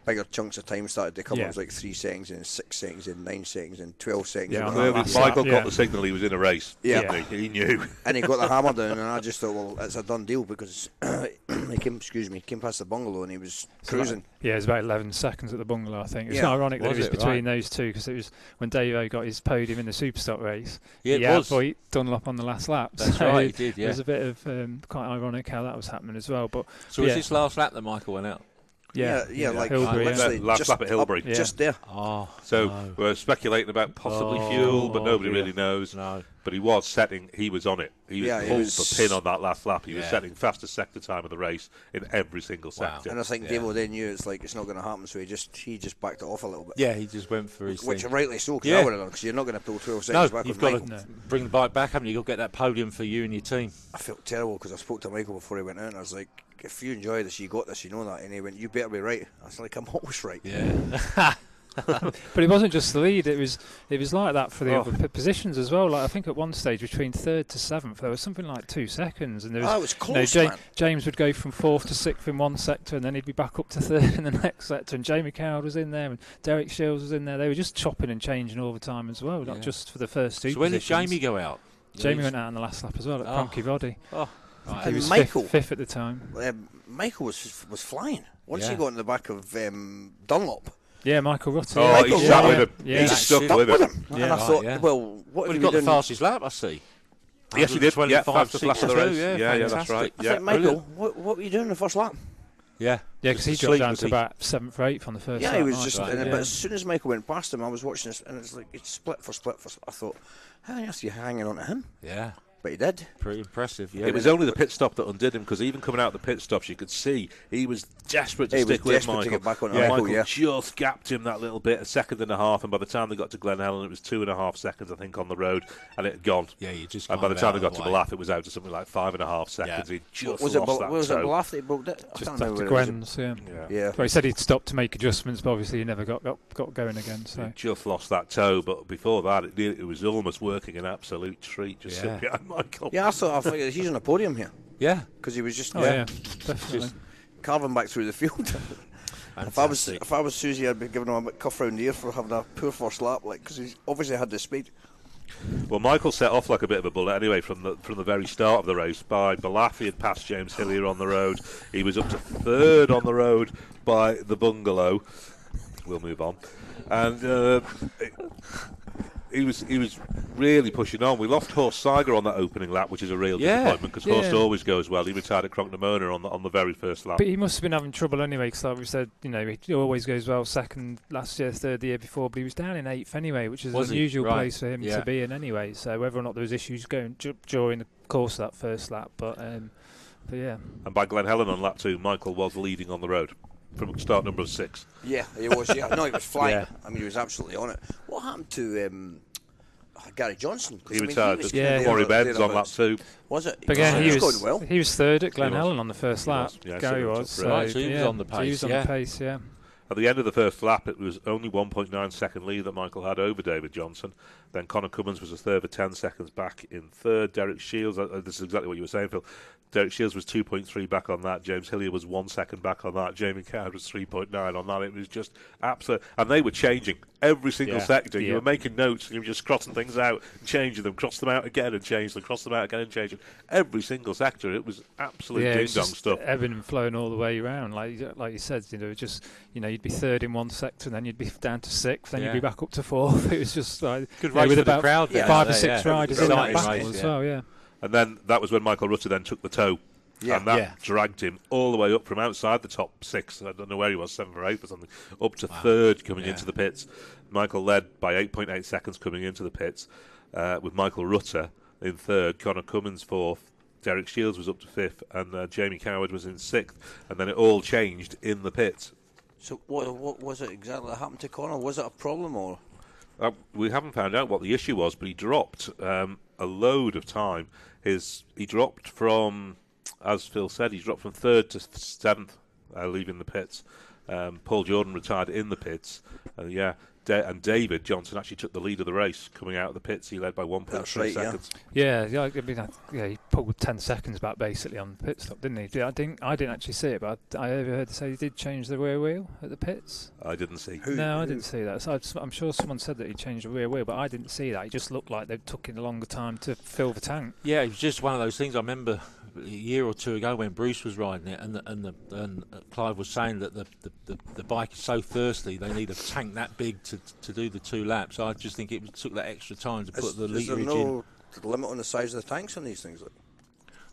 Speaker 3: bigger chunks of time started to come.
Speaker 5: Yeah.
Speaker 3: It was like three seconds, and six seconds, and nine seconds, and twelve seconds.
Speaker 5: Yeah,
Speaker 3: and
Speaker 5: on
Speaker 3: that.
Speaker 5: the
Speaker 2: Clearly,
Speaker 5: last
Speaker 2: Michael
Speaker 5: lap,
Speaker 2: got
Speaker 5: yeah.
Speaker 2: the signal he was in a race.
Speaker 3: Yeah.
Speaker 2: didn't he? He knew. *laughs*
Speaker 3: and he got the hammer down, and I *laughs* just thought, well, it's a done deal because *clears throat* he came. Excuse me, came past the bungalow, and he was
Speaker 5: So
Speaker 3: cruising.
Speaker 5: Yeah, it was about 11 seconds at the bungalow, I think. It's
Speaker 3: Yeah.
Speaker 5: not ironic that it was
Speaker 4: it?
Speaker 5: between
Speaker 4: Right.
Speaker 5: those two because it was when Davo got his podium in the Superstock race.
Speaker 4: Yeah, it
Speaker 5: he
Speaker 4: was.
Speaker 5: outbeat Dunlop on the last lap.
Speaker 4: That's
Speaker 5: so
Speaker 4: right, he did,
Speaker 5: It was a bit of um, quite ironic how that was happening as well. But
Speaker 4: So was
Speaker 5: yeah.
Speaker 4: this last lap that Michael went out?
Speaker 5: Yeah,
Speaker 3: yeah, like
Speaker 5: Hillberry, yeah.
Speaker 3: literally
Speaker 2: Last
Speaker 3: just
Speaker 2: lap at Hillberry,
Speaker 4: Yeah.
Speaker 3: just there.
Speaker 4: Oh,
Speaker 2: So
Speaker 4: no.
Speaker 2: we're speculating about possibly
Speaker 4: Oh,
Speaker 2: fuel, but nobody
Speaker 4: dear.
Speaker 2: really knows.
Speaker 4: No.
Speaker 2: But he was setting, he was on it. He
Speaker 3: Yeah,
Speaker 2: was pulled
Speaker 3: was-
Speaker 2: the pin on that last lap. He was setting fastest sector time of the race in every single
Speaker 4: Wow.
Speaker 2: sector.
Speaker 3: And I think
Speaker 4: Yeah.
Speaker 3: Dave O'Day knew it's like it's not going to happen, so he just he just backed it off a little bit.
Speaker 4: Yeah, he just went for his
Speaker 3: Which
Speaker 4: thing.
Speaker 3: rightly so, because
Speaker 4: Yeah.
Speaker 3: I would have done, because you're not going to pull 12
Speaker 4: No,
Speaker 3: seconds back
Speaker 4: you've got
Speaker 3: Michael.
Speaker 4: to
Speaker 5: No.
Speaker 4: bring the bike back, haven't you? You've got to get that podium for you and your team.
Speaker 3: I felt terrible because I spoke to Michael before he went out, and I was like, if you enjoy this, you got this, you know that. And he went, you better be right. I was like, I'm *laughs* always right.
Speaker 4: Yeah. *laughs*
Speaker 5: But it wasn't just the lead; it was it was like that for the
Speaker 2: Oh.
Speaker 5: other p- positions as well. Like I think at one stage between third to seventh, there was something like two seconds, and there was
Speaker 3: Oh, it was
Speaker 5: you know,
Speaker 3: close, man.
Speaker 5: James would go from fourth to sixth in one sector, and then he'd be back up to *laughs* third in the next sector. And Jamie Coward was in there, and Derek Shields was in there. They were just chopping and changing all the time as well, not
Speaker 4: Yeah.
Speaker 5: just for the first two.
Speaker 4: so when did. Jamie go out?
Speaker 5: Jamie went out on the last lap as well at
Speaker 4: Oh.
Speaker 5: Cronk-y-Voddy.
Speaker 4: Oh,
Speaker 5: He
Speaker 4: right.
Speaker 3: And
Speaker 5: was
Speaker 3: Michael-
Speaker 5: fifth, fifth at the time.
Speaker 3: Um, Michael was was flying. Once
Speaker 4: Yeah.
Speaker 3: he got in the back of um, Dunlop,
Speaker 5: Yeah, Michael Rutter.
Speaker 2: Oh,
Speaker 5: yeah.
Speaker 2: he
Speaker 3: Michael
Speaker 2: stuck
Speaker 3: Rutter.
Speaker 2: with him.
Speaker 5: Yeah.
Speaker 2: He
Speaker 5: Yeah.
Speaker 2: stuck
Speaker 3: stuck
Speaker 2: with
Speaker 3: with
Speaker 2: him.
Speaker 3: him.
Speaker 5: Yeah.
Speaker 3: and I
Speaker 4: Right,
Speaker 3: thought,
Speaker 4: yeah.
Speaker 3: well, what
Speaker 4: Well,
Speaker 3: have
Speaker 4: he
Speaker 3: you
Speaker 4: got the fastest lap, I see.
Speaker 2: Yes, he did. Yeah,
Speaker 4: 125,
Speaker 2: fastest lap of the
Speaker 4: 62,
Speaker 2: race.
Speaker 4: yeah,
Speaker 2: Yeah, yeah, that's right.
Speaker 3: I
Speaker 2: Yeah.
Speaker 3: think, Michael, what, what were you doing in the first lap?
Speaker 4: Yeah.
Speaker 5: Yeah, because he dropped down to
Speaker 4: he?
Speaker 5: about seventh or eighth on the first
Speaker 3: Yeah,
Speaker 5: lap.
Speaker 3: he was
Speaker 5: night.
Speaker 3: just.
Speaker 4: right,
Speaker 3: and,
Speaker 5: yeah.
Speaker 3: But as soon as Michael went past him, I was watching this, and it's like it's split for split for. I thought, how on earth are you hanging on to him?
Speaker 4: Yeah.
Speaker 3: But he did.
Speaker 4: Pretty impressive. Yeah.
Speaker 2: It was only the pit stop that undid him because even coming out of the pit stops, you could see he was desperate to
Speaker 3: He was
Speaker 2: stick with
Speaker 3: desperate to
Speaker 2: Michael.
Speaker 3: get back on
Speaker 2: yeah,
Speaker 3: Michael, yeah.
Speaker 2: just gapped him that little bit, a second and a half, and by the time they got to Glen Helen, it was two and a half seconds, I think, on the road, and it had gone.
Speaker 4: Yeah, you just.
Speaker 2: And by the time they got to
Speaker 4: of the way.
Speaker 2: Bath, it was out to something like five and a half seconds.
Speaker 4: Yeah.
Speaker 2: He just
Speaker 3: was it?
Speaker 2: lost
Speaker 3: Bel-
Speaker 2: that
Speaker 3: was it
Speaker 2: toe.
Speaker 3: Bluff that he broke it? I
Speaker 5: Just
Speaker 3: can't
Speaker 5: after
Speaker 3: remember. where it
Speaker 5: Gwen's, yeah.
Speaker 2: Yeah.
Speaker 3: was. Yeah.
Speaker 5: Well, he said he'd stopped to make adjustments, but obviously he never got got, got going again. So
Speaker 2: He just lost that toe, but before that, it, it was almost working an absolute treat just
Speaker 4: Yeah.
Speaker 2: Sitting behind Michael.
Speaker 3: Yeah, I thought I thought he's on a podium here
Speaker 4: Yeah.
Speaker 3: because he was just
Speaker 5: oh
Speaker 3: yeah,
Speaker 5: yeah, definitely.
Speaker 3: just carving back through the field. *laughs* if I was if I was Susie, I'd be giving him a bit of cuff round the ear for having a poor first lap, like because he obviously had the speed.
Speaker 2: Well, Michael set off like a bit of a bullet anyway from the from the very start of the race. By Ballaugh, he had passed James Hillier on the road. He was up to third on the road by the bungalow. We'll move on, and uh, he was he was really pushing on. We lost Horst Saiger on that opening lap, which is a real
Speaker 4: Yeah,
Speaker 2: disappointment because Horst always goes well. He retired at Cronk-ny-Mona on the on the very first lap.
Speaker 5: But he must have been having trouble anyway, because like we said, you know, he always goes well second last year, third the year before, but he was down in eighth anyway, which is
Speaker 4: Was
Speaker 5: an unusual
Speaker 4: Right.
Speaker 5: place for him
Speaker 4: Yeah.
Speaker 5: to be in anyway. So whether or not there was issues going ju- during the course of that first lap, but um, but yeah,
Speaker 2: And by Glen Helen on lap two, Michael was leading on the road from start number six.
Speaker 3: Yeah, he was. Yeah, no, he was *laughs* flying.
Speaker 4: Yeah.
Speaker 3: I mean, he was absolutely on it. What happened to um, Gary Johnson?
Speaker 2: He
Speaker 3: I mean,
Speaker 2: retired.
Speaker 3: was
Speaker 2: at
Speaker 5: Yeah.
Speaker 3: there-
Speaker 2: Quarry Bends on lap
Speaker 3: thereabouts.
Speaker 2: two.
Speaker 3: Was it?
Speaker 5: but again,
Speaker 3: Because
Speaker 5: he was
Speaker 3: going well.
Speaker 5: he was third at Glen
Speaker 2: was.
Speaker 5: Helen on the first
Speaker 2: He
Speaker 5: lap.
Speaker 2: was, yeah,
Speaker 5: Gary was,
Speaker 2: top
Speaker 5: so,
Speaker 4: Right, so he was on the
Speaker 5: so he was on
Speaker 4: yeah.
Speaker 5: the pace, yeah.
Speaker 2: At the end of the first lap, it was only 1.9 second lead that Michael had over David Johnson. Then Conor Cummins was a further 10 seconds back in third. Derek Shields, uh, uh, this is exactly what you were saying, Phil. Derek Shields was 2.3 back on that. James Hillier was one second back on that. Jamie Coward was 3.9 on that. It was just absolute. And they were changing every single
Speaker 4: Yeah.
Speaker 2: sector. You were making notes and you were just crossing things out and changing them, cross them out again and change them, cross them out again and change them. Every single sector. It was absolute
Speaker 5: yeah,
Speaker 2: ding dong stuff.
Speaker 5: ebbing and flowing all the way around. Like like you said, you know, just you know, you'd be third in one sector, and then you'd be down to sixth, then
Speaker 4: Yeah.
Speaker 5: you'd be back up to fourth. *laughs* It was just like
Speaker 4: Good race
Speaker 5: with
Speaker 4: for the
Speaker 5: about
Speaker 4: crowd.
Speaker 3: Yeah.
Speaker 4: there,
Speaker 5: five or six
Speaker 4: yeah.
Speaker 5: riders in that battle as
Speaker 4: yeah.
Speaker 5: well. Yeah,
Speaker 2: And then that was when Michael Rutter then took the toe.
Speaker 3: Yeah.
Speaker 2: and that
Speaker 4: Yeah.
Speaker 2: dragged him all the way up from outside the top six. I don't know where he was, seventh or eighth or something, up to third coming
Speaker 4: Yeah.
Speaker 2: into the pits. Michael led by 8.8 seconds coming into the pits, uh, with Michael Rutter in third, Conor Cummins fourth. Derek Shields was up to fifth, and uh, Jamie Coward was in sixth, and then it all changed in the pits.
Speaker 3: So what, what was it exactly that happened to Conor? Was it a problem or?
Speaker 2: Uh, we haven't found out what the issue was, but he dropped um, a load of time. His he dropped from, as Phil said, he dropped from third to seventh, uh, leaving the pits. Um, Paul Jordan retired in the pits, and yeah, Da- and David Johnson actually took the lead of the race coming out of the pits. He led by 1.3
Speaker 3: right,
Speaker 2: seconds.
Speaker 5: yeah, yeah. I mean, I, yeah, he pulled ten seconds back basically on the pit stop, didn't he? I didn't, I didn't actually see it, but I, I overheard say he did change the rear wheel at the pits.
Speaker 2: I didn't see.
Speaker 3: Who-
Speaker 5: no, I didn't see that. So I, am sure someone said that he changed the rear wheel, but I didn't see that. It just looked like they took it a longer time to fill the tank.
Speaker 4: Yeah, it was just one of those things. I remember a year or two ago when Bruce was riding it, and the, and the, and Clive was saying that the, the, the, the bike is so thirsty they need a tank that big to to do the two laps. I just think it took that extra time to
Speaker 3: Is,
Speaker 4: put the literage in.
Speaker 3: no limit on the size of the tanks on these things? Like?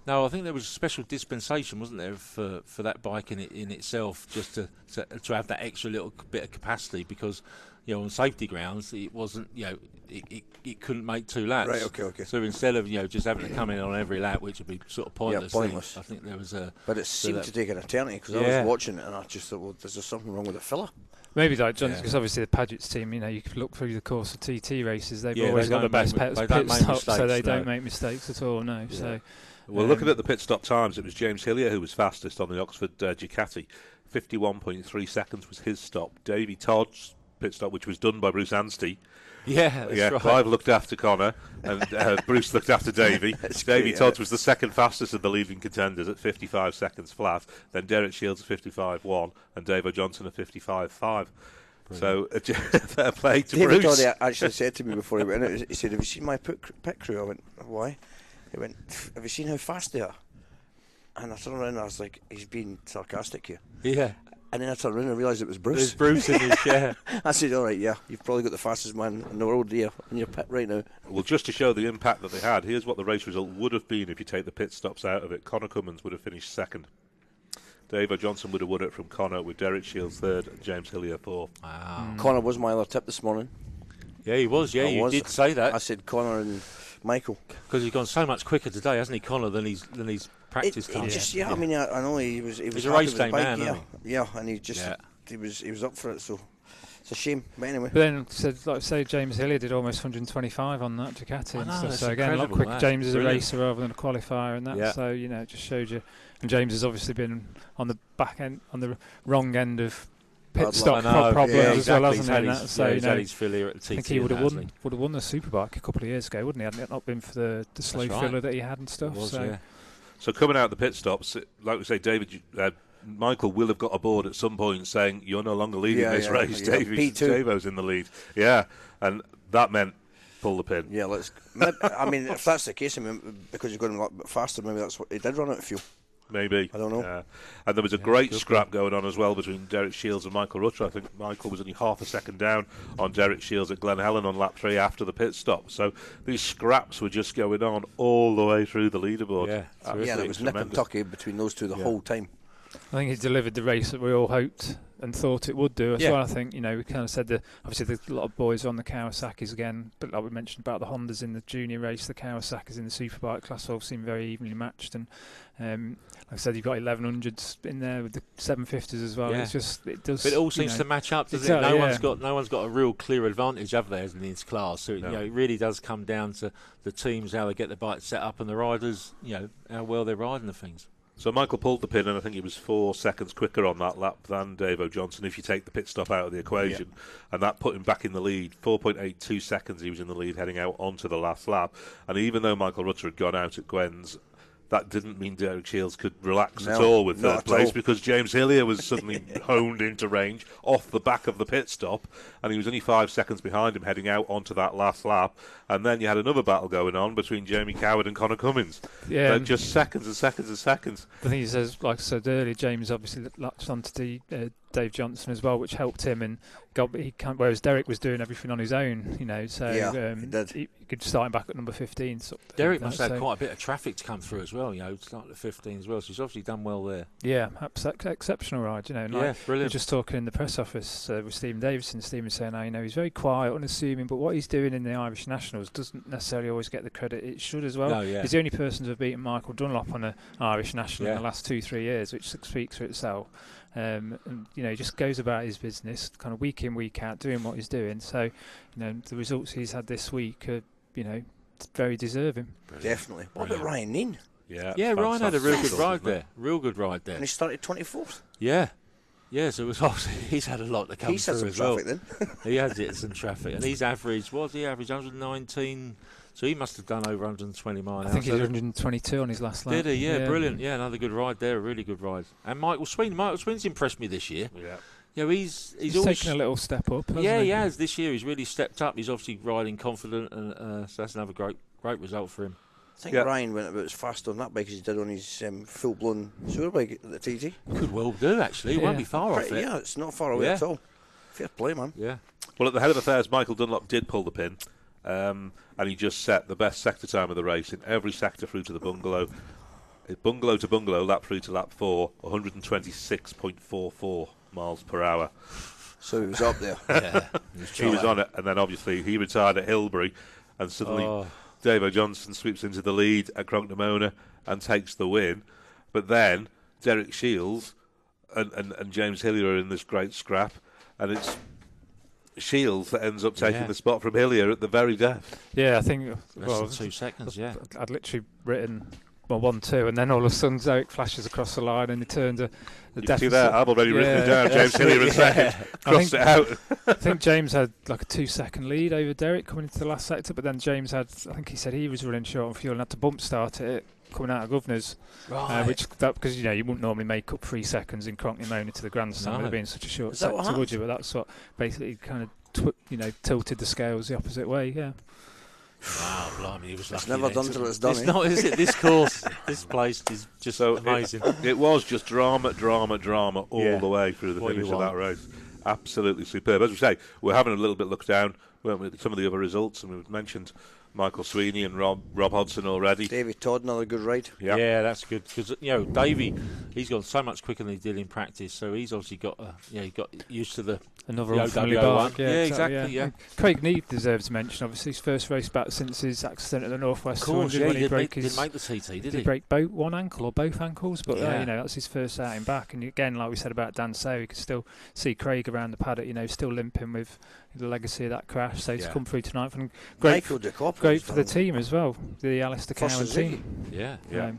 Speaker 4: No, I think there was a special dispensation, wasn't there, for, for that bike in it, in itself, just to, to to have that extra little bit of capacity because, you know, on safety grounds it wasn't, you know, it, it, it couldn't make two laps.
Speaker 3: Right, okay, okay.
Speaker 4: So instead of you know just having to come in on every lap, which would be sort of pointless, I think-
Speaker 3: pointless.
Speaker 4: I think there was a.
Speaker 3: But it
Speaker 4: so
Speaker 3: seemed
Speaker 4: that-
Speaker 3: to take an eternity because I was watching it and I just thought, well, there's just something wrong with the filler.
Speaker 5: Maybe like Johnson,
Speaker 4: Yeah.
Speaker 5: because obviously the Padgett's team, you know, you could look through the course of TT races. They've
Speaker 4: Yeah,
Speaker 5: always
Speaker 4: they
Speaker 5: got the best
Speaker 4: mi-
Speaker 5: pit,
Speaker 4: they
Speaker 5: pit
Speaker 4: make
Speaker 5: stops, so they
Speaker 4: no.
Speaker 5: don't make mistakes at all. No, so
Speaker 2: Well,
Speaker 5: Um,
Speaker 2: looking at the pit stop times, it was James Hillier who was fastest on the Oxford uh, Ducati. 51.3 seconds was his stop. Davy Todd's pit stop, which was done by Bruce Anstey.
Speaker 4: Yeah, that's
Speaker 2: yeah,
Speaker 4: right.
Speaker 2: Clive looked after Conor, and uh, *laughs* Bruce looked after Davy. *laughs* Davy
Speaker 3: yeah.
Speaker 2: was the second fastest of the leading contenders at 55 seconds flat. Then Derek Shields at 55.1, and Dave Johnson at 55.5. So, uh, *laughs* fair play to
Speaker 3: David
Speaker 2: Bruce.
Speaker 3: Todd actually said to me before he went out, he said, Have you seen my pit crew? I went, Why? He went, Have you seen how fast they are? And I turned around and I was like, He's being sarcastic here.
Speaker 4: yeah.
Speaker 3: And then I turned around and realised it was Bruce.
Speaker 4: There's
Speaker 3: Bruce.
Speaker 4: Bruce in his chair. *laughs*
Speaker 3: I said, All right, yeah, you've probably got the fastest man in the world here in your pit right now.
Speaker 2: Well, just to show the impact that they had, here's what the race result would have been if you take the pit stops out of it. Conor Cummins would have finished second. Dave Johnson would have won it from Conor with Derek Shields third and James Hillier fourth.
Speaker 4: Wow.
Speaker 3: Conor was my other tip this morning.
Speaker 4: Yeah, he was. Yeah,
Speaker 3: I
Speaker 4: you
Speaker 3: was.
Speaker 4: did say that.
Speaker 3: I said Conor and Michael.
Speaker 4: because he's gone so much quicker today, hasn't he, Conor, than he's than he's
Speaker 3: It, it just yeah, I mean I, I know he was he was
Speaker 4: He's a race day man,
Speaker 3: yeah,
Speaker 4: isn't
Speaker 3: yeah, and he just
Speaker 4: Yeah.
Speaker 3: he was he was up for it. So it's a shame, but anyway.
Speaker 5: But then, said like say James Hillier did almost 125 on that Ducati.
Speaker 4: I know,
Speaker 5: stuff.
Speaker 4: that's
Speaker 5: so again, a lot quicker.
Speaker 4: that.
Speaker 5: James is a
Speaker 4: Brilliant.
Speaker 5: racer rather than a qualifier, and that.
Speaker 4: Yeah.
Speaker 5: So you know, it just showed you. And James has obviously been on the back end, on the wrong end of
Speaker 3: Bad
Speaker 5: pit stop
Speaker 4: I know,
Speaker 5: problems
Speaker 3: yeah,
Speaker 5: as
Speaker 4: exactly.
Speaker 5: well,
Speaker 4: He's
Speaker 5: hasn't
Speaker 4: had
Speaker 5: he?
Speaker 4: his-
Speaker 5: that, so
Speaker 4: yeah,
Speaker 5: you know,
Speaker 4: had his failure at the TT.
Speaker 5: I think he would have won would have won the superbike a couple of years ago, wouldn't he? Hadn't it not been for the, the slow
Speaker 4: right.
Speaker 5: filler that he had and stuff.
Speaker 4: Was,
Speaker 5: so
Speaker 4: yeah.
Speaker 2: So coming out the pit stops, like we say, David, uh, Michael will have got a board at some point saying you're no longer leading
Speaker 3: Yeah,
Speaker 2: this
Speaker 3: yeah,
Speaker 2: race.
Speaker 3: yeah.
Speaker 2: Davey,
Speaker 3: P2.
Speaker 2: Davo's in the lead. Yeah, and that meant pull the pin.
Speaker 3: Yeah, let's. I mean, if that's the case, I mean, because you're going a lot faster, maybe that's what he did run out of fuel.
Speaker 2: Maybe.
Speaker 3: I don't know.
Speaker 2: Yeah. And there was a great scrap going on as well between Derek Shields and Michael Rutter. I think Michael was only half a second down on Derek Shields at Glen Helen on lap three after the pit stop. So these scraps were just going on all the way through the leaderboard.
Speaker 4: Yeah,
Speaker 3: yeah,
Speaker 2: Absolutely
Speaker 3: there was nip and
Speaker 2: tremendous.
Speaker 3: tucky between those two the
Speaker 2: Yeah.
Speaker 3: whole time.
Speaker 5: I think he delivered the race that we all hoped and thought it would do as
Speaker 4: Yeah.
Speaker 5: well. I think you know we kind of said that obviously there's a lot of boys on the Kawasaki's again, but like we mentioned about the Hondas in the junior race, the Kawasaki's in the superbike class all seem very evenly matched, and um, like I said, you've got 1100s in there with the 750s as well.
Speaker 4: Yeah.
Speaker 5: It's just it does.
Speaker 4: But it all seems
Speaker 5: know,
Speaker 4: to match up, doesn't
Speaker 5: Exactly,
Speaker 4: it? No
Speaker 5: yeah.
Speaker 4: one's got no one's got a real clear advantage, have they, in this class? So
Speaker 2: No.
Speaker 4: you know, it really does come down to the teams how they get the bike set up and the riders, you know, how well they're riding the things.
Speaker 2: So Michael pulled the pin, and I think he was four seconds quicker on that lap than Dave Johnson if you take the pit stop out of the equation. And that put him back in the lead. 4.82 seconds he was in the lead heading out onto the last lap. And even though Michael Rutter had gone out at Gwen's, that didn't mean Derek Shields could relax at all with third place
Speaker 3: all.
Speaker 2: because James Hillier was suddenly *laughs* honed into range off the back of the pit stop, and he was only five seconds behind him heading out onto that last lap. And then you had another battle going on between Jamie Coward and Conor Cummins.
Speaker 5: Yeah,
Speaker 2: Uh, just seconds and seconds and seconds.
Speaker 5: I think he says, like I said earlier, James obviously latched onto the, uh, Dave Johnson as well, which helped him and got. He can't, whereas Derek was doing everything on his own, you know. So
Speaker 3: Yeah,
Speaker 5: um,
Speaker 3: he did.
Speaker 5: He, he could start him back at number 15. Sort of
Speaker 4: Derek must have
Speaker 5: so.
Speaker 4: quite a bit of traffic to come through as well. You know, it's at 15 as well. So he's obviously done well there.
Speaker 5: Yeah, abs- exceptional ride, you know. and Like,
Speaker 4: yeah,
Speaker 5: We were just talking in the press office uh, with Stephen Davidson. Stephen was saying, oh, you know, he's very quiet, unassuming, but what he's doing in the Irish Nationals doesn't necessarily always get the credit it should as well.
Speaker 4: no, yeah.
Speaker 5: He's the only person to have beaten Michael Dunlop on an Irish National in the last two, three years, which speaks for itself. Um, and you know, he just goes about his business, kind of week in, week out, doing what he's doing. So, you know, the results he's had this week are, you know, very deserving.
Speaker 3: Definitely. What about Ryan Kneen?
Speaker 2: Yeah,
Speaker 4: yeah, Ryan had a real good ride there. Real good ride there.
Speaker 3: And he started 24th.
Speaker 4: Yeah. Yeah, so it was *laughs* obviously, he's had a lot to come
Speaker 3: He's had
Speaker 4: through
Speaker 3: some
Speaker 4: as well.
Speaker 3: then. *laughs*
Speaker 4: He has hit some traffic, and he's averaged. What's was he average? 119. So he must have done over 120 miles.
Speaker 5: I think he did 122 on his last lap.
Speaker 4: Did he? Yeah, brilliant. Yeah, another good ride there. A really good ride. And Michael Sween. Michael Sween's impressed me this year.
Speaker 2: Yeah.
Speaker 4: You know, he's he's,
Speaker 5: He's,
Speaker 4: always
Speaker 5: taken a little step up. hasn't
Speaker 4: yeah,
Speaker 5: he?
Speaker 4: he has. This year he's really stepped up. He's obviously riding confident, and uh, so that's another great great result for him.
Speaker 3: I think
Speaker 2: Yeah.
Speaker 3: Ryan went about as fast on that bike as he did on his um, full blown sewer bike at the TT.
Speaker 4: Could well do actually. He won't
Speaker 5: Yeah.
Speaker 4: be far off it.
Speaker 3: yeah, it's not far away
Speaker 4: Yeah.
Speaker 3: at all. Fair play, man.
Speaker 4: Yeah.
Speaker 2: Well, at the head of affairs, Michael Dunlop did pull the pin, um, and he just set the best sector time of the race in every sector through to the bungalow. Bungalow to bungalow, lap three to lap four, 126.44 miles per hour.
Speaker 3: So he was up there.
Speaker 4: yeah. *laughs*
Speaker 2: He was on it, and then obviously he retired at Hillberry, and suddenly
Speaker 4: Oh.
Speaker 2: Davo Johnson sweeps into the lead at Cronk-ny-Mona and takes the win. But then Derek Shields and, and, and James Hillier are in this great scrap, and it's Shields that ends up taking
Speaker 4: Yeah.
Speaker 2: the spot from Hillier at the very death.
Speaker 5: Yeah, I think.
Speaker 4: Less
Speaker 5: Well,
Speaker 4: than two seconds, yeah.
Speaker 5: I'd literally written well one two, and then all of a sudden Derek flashes across the line, and he turned a. The
Speaker 2: You can see that? I've already written it down. James Hillier in second.
Speaker 5: I
Speaker 2: Crossed
Speaker 5: think-
Speaker 2: it out.
Speaker 5: I think James had like a two second lead over Derek coming into the last sector, but then James had, I think he said he was running short on fuel and had to bump start it coming out of Governor's, uh, which that because you know you wouldn't normally make up three seconds in Cronkney to the grandstand
Speaker 4: No.
Speaker 5: with it being such a short
Speaker 3: Is that
Speaker 5: sector, would you? But that's what basically kind of tw- you know tilted the scales the opposite way. Yeah,
Speaker 4: Wow, blimey, he was
Speaker 3: It's never
Speaker 4: then,
Speaker 3: done
Speaker 4: to-
Speaker 3: till it's done,
Speaker 4: It's
Speaker 3: eh?
Speaker 4: not, is it? This course, *laughs* this place is just
Speaker 2: So
Speaker 4: amazing.
Speaker 2: It was just drama, drama, drama all
Speaker 4: Yeah.
Speaker 2: the way through the
Speaker 4: What
Speaker 2: finish of that race. Absolutely superb. As we say, we're having a little bit look down weren't we, at some of the other results, and we've mentioned Michael Sweeney and Rob Rob Hodson already.
Speaker 3: David Todd, another good ride.
Speaker 2: Yeah.
Speaker 4: Yeah, that's good because you know Davey, he's gone so much quicker than he did in practice, so he's obviously got uh, yeah he got used to the
Speaker 5: another
Speaker 4: The
Speaker 5: unfamiliar
Speaker 4: OWO
Speaker 5: bark.
Speaker 4: one.
Speaker 5: Yeah,
Speaker 4: Yeah,
Speaker 5: exactly.
Speaker 4: exactly, yeah.
Speaker 5: Craig Neve deserves mention. Obviously, his first race back since his accident at the Northwest
Speaker 4: of course. Yeah,
Speaker 5: when
Speaker 4: he
Speaker 5: he
Speaker 4: didn't
Speaker 5: broke
Speaker 4: make,
Speaker 5: his
Speaker 4: didn't make the TT, did
Speaker 5: did
Speaker 4: he?
Speaker 5: he break both one ankle or both ankles? But uh, you know that's his first outing back, and again, like we said about Dan Sayle, you could still see Craig around the paddock. You know, still limping with the legacy of that crash. So to come through tonight, and great,
Speaker 3: Michael de
Speaker 5: great for the
Speaker 3: done.
Speaker 5: team as well. The Alistair
Speaker 3: First
Speaker 5: Cowan team.
Speaker 4: Yeah,
Speaker 2: Yeah.
Speaker 5: Um,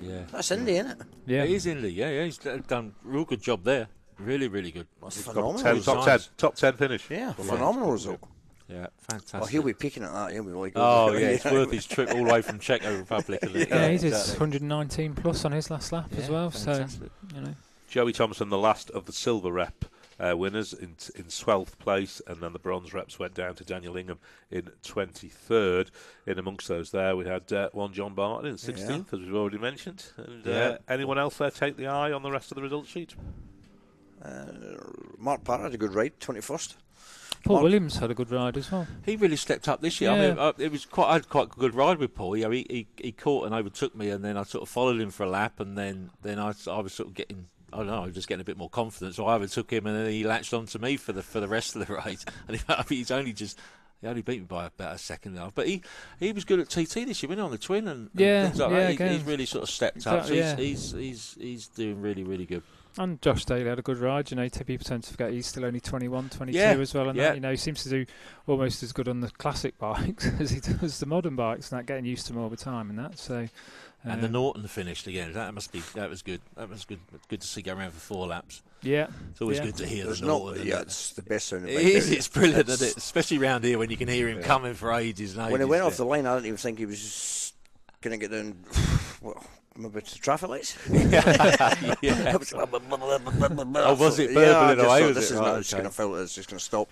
Speaker 4: yeah.
Speaker 3: That's Indy, isn't it?
Speaker 5: yeah.
Speaker 4: It is Indy. Yeah, yeah. He's done a real good job there. Really, really good.
Speaker 3: That's
Speaker 2: Top
Speaker 3: phenomenal.
Speaker 2: 10, top 10, top 10 finish.
Speaker 3: Yeah,
Speaker 2: For
Speaker 3: phenomenal result.
Speaker 4: Yeah, fantastic.
Speaker 3: Oh, he'll be picking at that. He'll be like,
Speaker 4: Oh *laughs* yeah, it's worth his trip all the way from Czech Republic. isn't it?
Speaker 5: Yeah, he did
Speaker 4: exactly.
Speaker 5: 119 plus on his last lap as well.
Speaker 4: fantastic.
Speaker 5: So you know,
Speaker 2: Joey Thompson, the last of the silver rep uh, winners in in 12th place, and then the bronze reps went down to Daniel Ingham in 23rd. In amongst those there, we had uh, one John Barton in 16th, as we've already mentioned. And uh,
Speaker 4: Yeah.
Speaker 2: anyone else there take the eye on the rest of the result sheet?
Speaker 3: Uh, Mark Parr had a good ride, 21st.
Speaker 5: Paul
Speaker 3: Mark-
Speaker 5: Williams had a good ride as well.
Speaker 4: He really stepped up this year. I mean, uh, it was quite. I had quite a good ride with Paul. You know, he, he he caught and overtook me, and then I sort of followed him for a lap, and then then I, I was sort of getting. Oh, I don't know, I was just getting a bit more confidence. So I overtook him, and then he latched on to me for the for the rest of the *laughs* race. And he, *laughs* I mean, he's only just. He only beat me by about a second and a half, but he, he was good at TT this year, wasn't he, on the twin and, and
Speaker 5: Yeah,
Speaker 4: things like
Speaker 5: yeah,
Speaker 4: that. He- he's really sort of stepped up. So he's,
Speaker 5: yeah.
Speaker 4: he's he's he's doing really really good.
Speaker 5: And Josh Daly had a good ride. You know, t- people tend to forget he's still only 21, 22
Speaker 4: Yeah,
Speaker 5: as well. And
Speaker 4: yeah.
Speaker 5: that, you know, he seems to do almost as good on the classic *laughs* bikes as he does the modern bikes, and that getting used to them all the time and that. So,
Speaker 4: And the
Speaker 5: um,
Speaker 4: Norton finished again. That must be that was good. That was good. Good to see go around for four laps.
Speaker 5: yeah,
Speaker 4: It's always
Speaker 5: Yeah.
Speaker 4: good to hear
Speaker 3: There's
Speaker 4: the Norton. isn't
Speaker 3: yeah, it's the best sounding
Speaker 4: It
Speaker 3: bike
Speaker 4: is. It's brilliant,
Speaker 3: It's-
Speaker 4: isn't it? Especially round here when you can hear him coming for ages and
Speaker 3: When he went off the line, I didn't even think he was going to get down. *sighs* Well, maybe to traffic lights. *laughs* *laughs*
Speaker 4: yeah.
Speaker 3: I was like, blah, blah, blah, blah, blah, blah, blah.
Speaker 4: Oh, was it
Speaker 3: Yeah, I
Speaker 4: burbling
Speaker 3: just
Speaker 4: away,
Speaker 3: thought
Speaker 4: was
Speaker 3: this
Speaker 4: it?
Speaker 3: is not. It's
Speaker 4: okay.
Speaker 3: going to filter. It's just going to stop.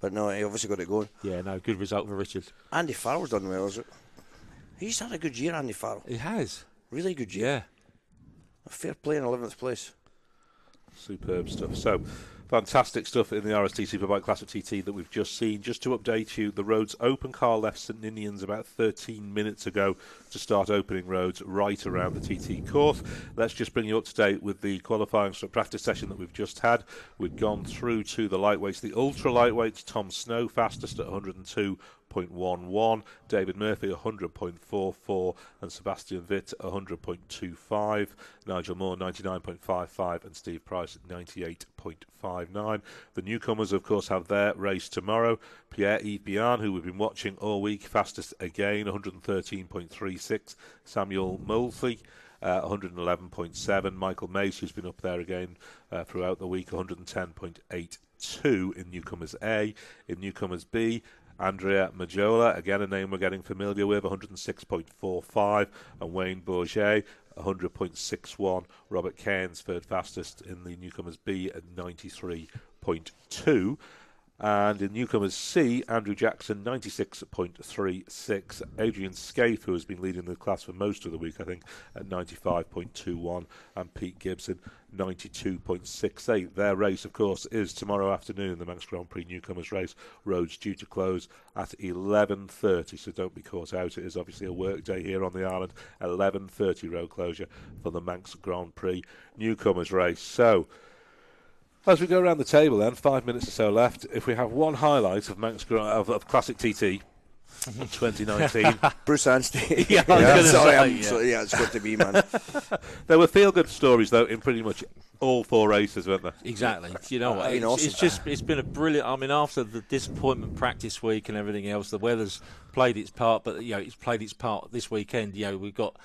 Speaker 3: But no, he obviously got it going.
Speaker 4: yeah, no, good result for Richard.
Speaker 3: Andy Farrell's done well, is it? He's had a good year, Andy Farrell.
Speaker 4: He has.
Speaker 3: Really good year.
Speaker 4: Yeah.
Speaker 3: Fair play in 11th place.
Speaker 2: Superb stuff. So, fantastic stuff in the RST Superbike Classic TT that we've just seen. Just to update you, the roads open car left St Ninians about 13 minutes ago to start opening roads right around the TT course. Let's just bring you up to date with the qualifying practice session that we've just had. We've gone through to the lightweights, the ultra lightweights. Tom Snow fastest at 102.11, David Murphy 100.44, and Sebastian Witt 100.25, Nigel Moore 99.55, and Steve Price 98.59. The newcomers, of course, have their race tomorrow. Pierre Yves Bian, who we've been watching all week, fastest again 113.36, Samuel Mulsey. Uh, 111.7. Michael Mace, who's been up there again uh, throughout the week, 110.82 in newcomers A. In newcomers B, Andrea Majola, again a name we're getting familiar with, 106.45, and Wayne Bourget, 100.61. Robert Cairns, third fastest in the newcomers B at 93.2. And in newcomers C, Andrew Jackson, 96.36. Adrian Scaife, who has been leading the class for most of the week, I think, at 95.21. And Pete Gibson, 92.68. Their race, of course, is tomorrow afternoon, the Manx Grand Prix newcomers race. Roads due to close at 11.30, so don't be caught out. It is obviously a work day here on the island. 11.30 road closure for the Manx Grand Prix newcomers race. So, as we go around the table, then five minutes or so left. If we have one highlight of Manx of, of Classic TT 2019, *laughs* *laughs*
Speaker 3: Bruce Anstey. *laughs*
Speaker 4: Yeah, I was gonna
Speaker 3: sorry,
Speaker 4: say, yeah.
Speaker 3: so- yeah, it's got to be, man.
Speaker 2: there were feel-good stories though in pretty much all four races, weren't there?
Speaker 4: Exactly. You know uh, what?
Speaker 3: I mean,
Speaker 4: It's,
Speaker 3: awesome.
Speaker 4: it's just it's been a brilliant. I mean, after the disappointment practice week and everything else, the weather's played its part, but you know it's played its part this weekend. You know we've got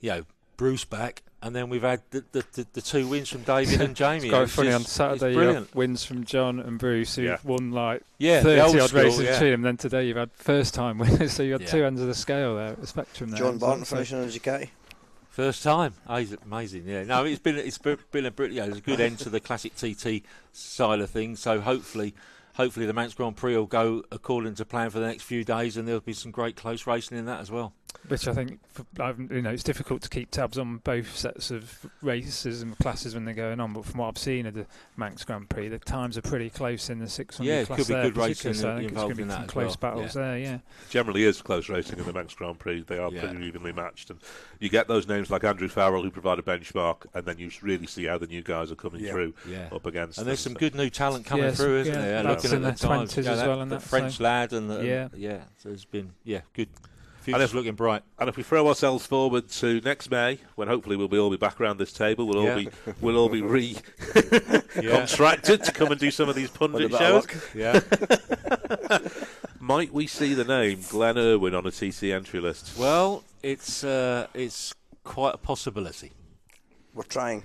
Speaker 4: you know Bruce back, and then we've had the the, the, the two wins from David and *laughs* Jamie.
Speaker 5: It's quite
Speaker 4: It's
Speaker 5: funny
Speaker 4: just-
Speaker 5: on Saturday. You
Speaker 4: brilliant.
Speaker 5: have wins from John and Bruce, who
Speaker 2: Yeah.
Speaker 5: have won like
Speaker 4: Yeah,
Speaker 5: 30 odd
Speaker 4: school,
Speaker 5: races
Speaker 4: yeah.
Speaker 5: between them. Then today you've had first time *laughs* winners, so you had
Speaker 4: Yeah.
Speaker 5: two ends of the scale there, at the spectrum there.
Speaker 3: John Barton finishing on Ducati.
Speaker 4: First time, Amazing- amazing. Yeah, no, it's been it's been been a br- yeah, it's a good end to the classic TT side of things. So hopefully, hopefully the Manx Grand Prix will go according to plan for the next few days, and there'll be some great close racing in that as well.
Speaker 5: Which I think, for, I've, you know, it's difficult to keep tabs on both sets of races and classes when they're going on. But from what I've seen of the Manx Grand Prix, the times are pretty close in the 600
Speaker 4: Yeah, it
Speaker 5: class
Speaker 4: could be
Speaker 5: there,
Speaker 4: good racing
Speaker 5: So I think it's going to be some close
Speaker 4: well,
Speaker 5: battles
Speaker 4: yeah.
Speaker 5: there. Yeah.
Speaker 2: Generally is close racing in the Manx Grand Prix. They are
Speaker 4: Yeah.
Speaker 2: pretty evenly matched, and you get those names like Andrew Farrell who provide a benchmark, and then you really see how the new guys are coming
Speaker 3: Yeah.
Speaker 2: through
Speaker 4: Yeah.
Speaker 2: up against.
Speaker 4: And there's
Speaker 2: them.
Speaker 4: some good new talent coming
Speaker 5: Yeah,
Speaker 4: through,
Speaker 5: some-
Speaker 4: isn't
Speaker 5: yeah,
Speaker 4: there?
Speaker 5: lads
Speaker 4: Looking
Speaker 5: in
Speaker 4: at the
Speaker 5: their
Speaker 4: times,
Speaker 5: 20s
Speaker 4: yeah,
Speaker 5: as
Speaker 4: that-
Speaker 5: well and
Speaker 4: the
Speaker 5: that, so-
Speaker 4: French lad, and the,
Speaker 5: Yeah.
Speaker 4: yeah. So it's been yeah good.
Speaker 2: And
Speaker 4: Future's
Speaker 2: if-
Speaker 4: looking bright.
Speaker 2: And if we throw ourselves forward to next May, when hopefully we'll be all be back around this table, we'll all be *laughs* we'll all be re *laughs* contracted to come and do some of these pundit
Speaker 3: With a bit
Speaker 2: shows.
Speaker 4: yeah. *laughs*
Speaker 2: Might we see the name Glenn Irwin on a TC entry list?
Speaker 4: Well, it's uh, it's quite a possibility.
Speaker 3: We're trying.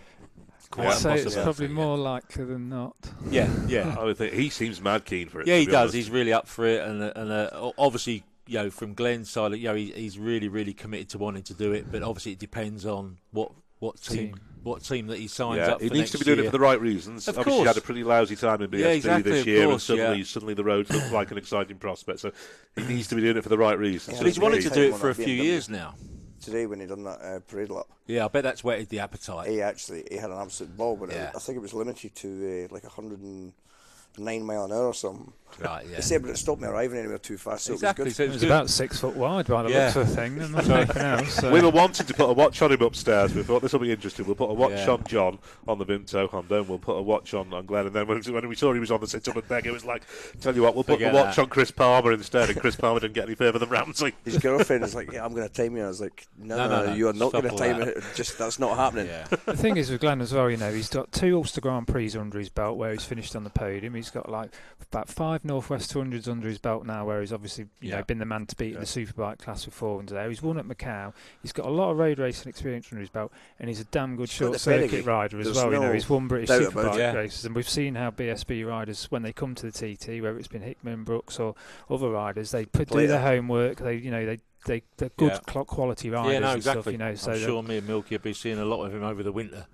Speaker 4: Quite
Speaker 2: Yeah.
Speaker 4: a
Speaker 5: I'd say it's
Speaker 4: possibility,
Speaker 5: probably
Speaker 4: yeah.
Speaker 5: more likely than not.
Speaker 4: Yeah, yeah.
Speaker 2: I would think he seems mad keen for it.
Speaker 4: Yeah, he does.
Speaker 2: honest.
Speaker 4: He's really up for it, and uh, and uh, obviously, you know, from Glenn's side, you know, he, he's really, really committed to wanting to do it. But obviously, it depends on what what team,
Speaker 5: Team.
Speaker 4: what team that he signs up.
Speaker 2: Yeah,
Speaker 4: up.
Speaker 2: he
Speaker 4: for
Speaker 2: needs to be doing
Speaker 4: year.
Speaker 2: it for the right reasons.
Speaker 4: Of
Speaker 2: Obviously, he had a pretty lousy time in BSB
Speaker 4: Yeah, exactly,
Speaker 2: this year,
Speaker 4: course,
Speaker 2: and suddenly,
Speaker 4: yeah.
Speaker 2: suddenly the road looked like an exciting prospect. So he needs to be doing it for the right reasons.
Speaker 3: Yeah,
Speaker 4: But he's
Speaker 3: He's
Speaker 4: wanted to do it for a few
Speaker 3: BMW.
Speaker 4: years now.
Speaker 3: Today when he done that uh, parade lap,
Speaker 4: Yeah, I bet that's whetted the appetite.
Speaker 3: he actually he had an absolute ball, but it- I think it was limited to uh, like 109 mile an hour or something.
Speaker 4: Right, yeah.
Speaker 3: He said, but it stopped me arriving anywhere too fast, so
Speaker 4: exactly.
Speaker 3: it was
Speaker 4: So
Speaker 5: It
Speaker 4: it's
Speaker 5: was about six foot wide by the
Speaker 4: Yeah.
Speaker 5: looks of the thing, and not else. So.
Speaker 2: We were wanting to put a watch on him upstairs. We thought this will be interesting. We'll put a watch
Speaker 4: Yeah.
Speaker 2: on John on the Vimto Honda, and we'll put a watch on, on Glenn. And then when, when we saw he was on the sit up and beg, it was like, tell you what, we'll put
Speaker 4: Forget
Speaker 2: the watch
Speaker 4: that.
Speaker 2: on Chris Palmer instead. And Chris Palmer didn't get any further than Ramsey. *laughs*
Speaker 3: His girlfriend was like, "Yeah, I'm going to time you." I was like, "No,
Speaker 4: No,
Speaker 3: no,
Speaker 4: no,
Speaker 3: no,
Speaker 4: no,
Speaker 3: you are not going to time
Speaker 4: that.
Speaker 3: it. Just that's not happening."
Speaker 4: Yeah. *laughs*
Speaker 5: The thing is with Glenn as well, you know, he's got two Ulster Grand Prix under his belt where he's finished on the podium. He's got like about five Northwest 200s under his belt now, where he's obviously you
Speaker 4: Yeah.
Speaker 5: know been the man to beat in the superbike class before and there. He's won at Macau. He's got a lot of road racing experience under his belt, and he's a damn good
Speaker 3: got
Speaker 5: short circuit rider as
Speaker 3: There's
Speaker 5: well. you know, he's won British superbike.
Speaker 4: Yeah.
Speaker 5: races, and we've seen how BSB riders, when they come to the TT, whether it's been Hickman, Brooks, or other riders, they put, do their homework. They you know they they they're good
Speaker 4: Yeah.
Speaker 5: clock quality riders
Speaker 4: yeah, no,
Speaker 5: and
Speaker 4: exactly.
Speaker 5: stuff. You know, so
Speaker 4: I'm sure me and Milky will be seeing a lot of him over the winter.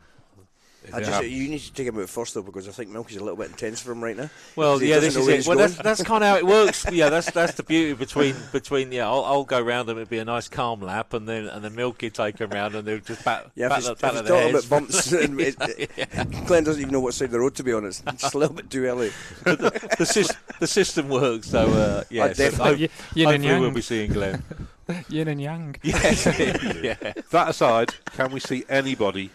Speaker 3: I just you need to take him out first though because I think Milky's a little bit intense for him right now.
Speaker 4: Well, yeah, this is it. Well, that's that's kind of how it works. *laughs* Yeah, that's that's the beauty between between. Yeah, I'll, I'll go round them. It'll be a nice calm lap, and then and then Milky take him round, and they'll just bat
Speaker 3: Yeah,
Speaker 4: bat,
Speaker 3: if
Speaker 4: the-
Speaker 3: he's,
Speaker 4: bat
Speaker 3: if
Speaker 4: of
Speaker 3: talking
Speaker 4: heads.
Speaker 3: about bumps, *laughs* and it, *laughs* Glenn doesn't even know what side of the road to be on. It's just a little bit too early.
Speaker 4: the, sys- the system works. So uh, yeah,
Speaker 3: I
Speaker 4: so
Speaker 3: definitely-
Speaker 4: hope- hopefully we'll be seeing Glenn.
Speaker 5: Yin and yang.
Speaker 4: yes, yeah.
Speaker 2: That aside, can we see anybody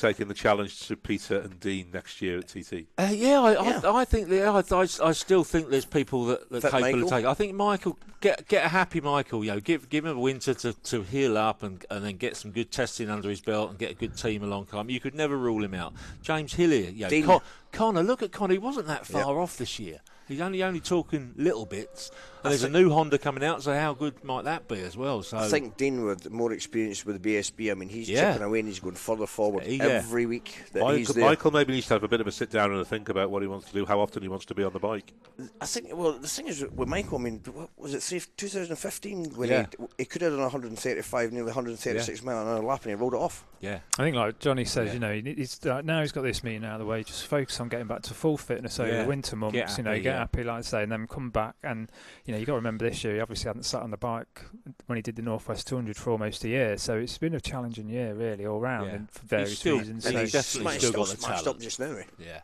Speaker 2: taking the challenge to Peter and Dean next year at TT?
Speaker 4: Uh, yeah, I,
Speaker 3: Yeah.
Speaker 4: I, I think yeah, I, I, I still think there's people that, that
Speaker 3: Fit
Speaker 4: capable
Speaker 3: Michael?
Speaker 4: of taking. I think Michael get get a happy Michael. You know, give give him a winter to, to heal up and and then get some good testing under his belt and get a good team along. Come, you could never rule him out. James Hillier, you know, Con- Conor. Look at Conor. He wasn't that far off this year. He's only only talking little bits. And there's a new Honda coming out, so how good might that be as well? So
Speaker 3: I think Dean with more experience with the BSB. I mean, he's
Speaker 4: Yeah.
Speaker 3: chipping away and he's going further forward
Speaker 4: Yeah.
Speaker 3: every week that he's
Speaker 2: Michael,
Speaker 3: there.
Speaker 2: Michael maybe needs to have a bit of a sit down and a think about what he wants to do, how often he wants to be on the bike.
Speaker 3: I think. Well, the thing is with Michael. I mean, what was it say 2015 when
Speaker 4: Yeah.
Speaker 3: he, he could have done 135, nearly 136 mile an hour lap, and he rolled it off.
Speaker 4: yeah,
Speaker 5: I think, like Johnny says,
Speaker 4: Yeah.
Speaker 5: you know, he's uh, now he's got this meeting out of the way. Just focus on getting back to full fitness over
Speaker 4: Yeah.
Speaker 5: the winter months.
Speaker 4: Get
Speaker 5: you know, get
Speaker 4: yeah.
Speaker 5: quite happy, like I say, and then come back. And you know, you got to remember this year, he obviously hadn't sat on the bike when he did the Northwest 200 for almost a year. So it's been a challenging year, really, all round,
Speaker 4: Yeah.
Speaker 5: and for various
Speaker 4: He's still-
Speaker 5: reasons.
Speaker 4: he's
Speaker 5: So
Speaker 3: he's
Speaker 4: definitely
Speaker 3: smashed,
Speaker 4: still
Speaker 3: still
Speaker 4: got the
Speaker 3: smashed
Speaker 4: talent.
Speaker 3: up just now.
Speaker 4: Yeah.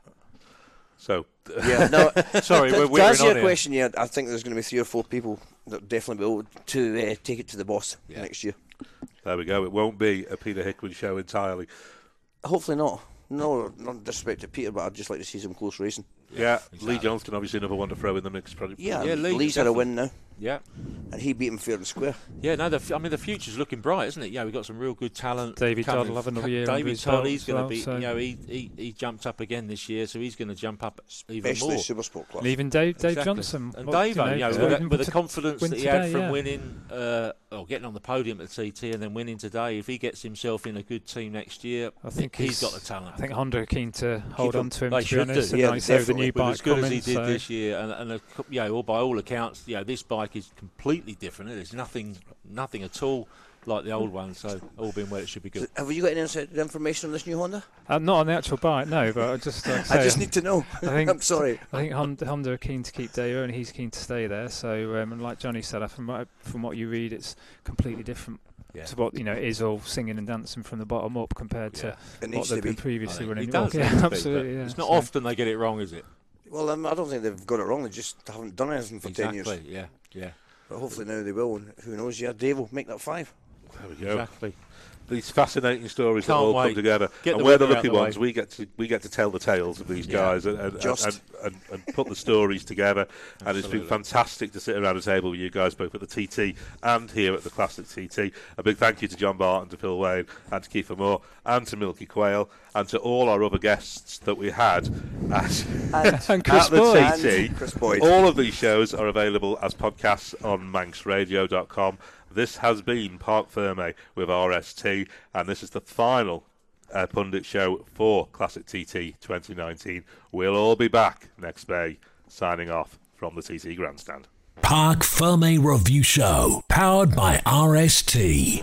Speaker 2: So, *laughs*
Speaker 3: Yeah, no. *laughs*
Speaker 4: Sorry,
Speaker 3: to,
Speaker 4: we're
Speaker 3: to
Speaker 4: wearing
Speaker 3: answer
Speaker 4: on
Speaker 3: your
Speaker 4: here.
Speaker 3: question, yeah, I think there's going to be three or four people that definitely be able to uh, take it to the boss
Speaker 4: Yeah.
Speaker 3: next year.
Speaker 2: there we go. It won't be a Peter Hickman show entirely.
Speaker 3: Hopefully not. No, not disrespect to Peter, but I'd just like to see some close racing.
Speaker 2: Yeah, Lee
Speaker 4: exactly.
Speaker 2: Johnston, obviously another one to throw in the mix. Probably.
Speaker 3: Yeah,
Speaker 4: Yeah, Lee,
Speaker 3: Lee's had a win now,
Speaker 4: Yeah.
Speaker 3: and he beat him fair and square.
Speaker 4: Yeah, no, the, f- I mean the future's looking bright, isn't it? Yeah, we've got some real good talent.
Speaker 5: David
Speaker 4: coming.
Speaker 5: Todd will have another year
Speaker 4: David Todd, he's going to
Speaker 5: well,
Speaker 4: be,
Speaker 5: so-
Speaker 4: you know, he, he he jumped up again this year, so he's going to jump up even
Speaker 3: Especially
Speaker 4: more.
Speaker 3: Super Sport class.
Speaker 5: And even Dave, Dave
Speaker 4: Exactly.
Speaker 5: Johnson.
Speaker 4: And
Speaker 5: what,
Speaker 4: Dave, you know,
Speaker 5: you know,
Speaker 4: with, the, with the confidence that he had
Speaker 5: today,
Speaker 4: from
Speaker 5: yeah.
Speaker 4: winning, uh, or getting on the podium at the TT and then winning today, if he gets himself in a good team next year,
Speaker 5: I think
Speaker 4: he's
Speaker 5: he's
Speaker 4: got the talent.
Speaker 5: I think Honda are keen to hold
Speaker 3: him.
Speaker 5: on to him.
Speaker 4: They
Speaker 5: to be
Speaker 4: should
Speaker 5: honest,
Speaker 4: do.
Speaker 5: and
Speaker 3: Yeah,
Speaker 5: like you with the
Speaker 3: definitely.
Speaker 5: new bike
Speaker 4: as good as he did this year, and, and a, you know, by all accounts, you know, this bike is completely different. There's nothing, nothing at all like the old one. So all being well, it should be good.
Speaker 3: Have you got any information on this new Honda?
Speaker 5: uh, not on the actual bike, no. But I just, like *laughs*
Speaker 3: I
Speaker 5: say,
Speaker 3: just need to know.
Speaker 5: I think *laughs*
Speaker 3: I'm sorry.
Speaker 5: I think Honda, Honda are keen to keep Deo, and he's keen to stay there. So, um, and like Johnny said, from what, from what you read, it's completely different
Speaker 4: Yeah.
Speaker 5: to what you know it is all singing and dancing from the bottom up compared to what they've
Speaker 3: to
Speaker 5: been
Speaker 3: be.
Speaker 4: I
Speaker 5: previously running.
Speaker 4: it does.
Speaker 5: Yeah,
Speaker 4: be,
Speaker 5: absolutely. Yeah.
Speaker 4: It's not
Speaker 5: So-
Speaker 4: often they get it wrong, is it?
Speaker 3: Well, um, I don't think they've got it wrong. They just haven't done anything for ten
Speaker 4: exactly.
Speaker 3: years.
Speaker 4: Yeah. Yeah.
Speaker 3: But hopefully now they will. And who knows? Yeah, Dave will make that five.
Speaker 2: There we go.
Speaker 4: Exactly.
Speaker 2: These fascinating stories that
Speaker 4: Can't
Speaker 2: all come together,
Speaker 4: Get
Speaker 2: and we're the lucky
Speaker 4: the
Speaker 2: ones. We get to we get to tell the tales of these
Speaker 4: Yeah.
Speaker 2: guys and and,
Speaker 3: Just.
Speaker 2: and, and, and put the stories together. And it's been fantastic to sit around a table with you guys, both at the TT and here at the Classic TT. A big thank you to John Barton, to Phil Wayne, and to Keith Amor, and to Milky Quayle, and to all our other guests that we had at, *laughs*
Speaker 5: and Chris
Speaker 2: at the TT.
Speaker 3: And Chris Boyd.
Speaker 2: All of these shows are available as podcasts on manxradio.com. This has been Park Ferme with RST, and this is the final uh, pundit show for Classic TT 2019. We'll all be back next May, signing off from the TT Grandstand.
Speaker 1: Park Ferme Review Show, powered by RST.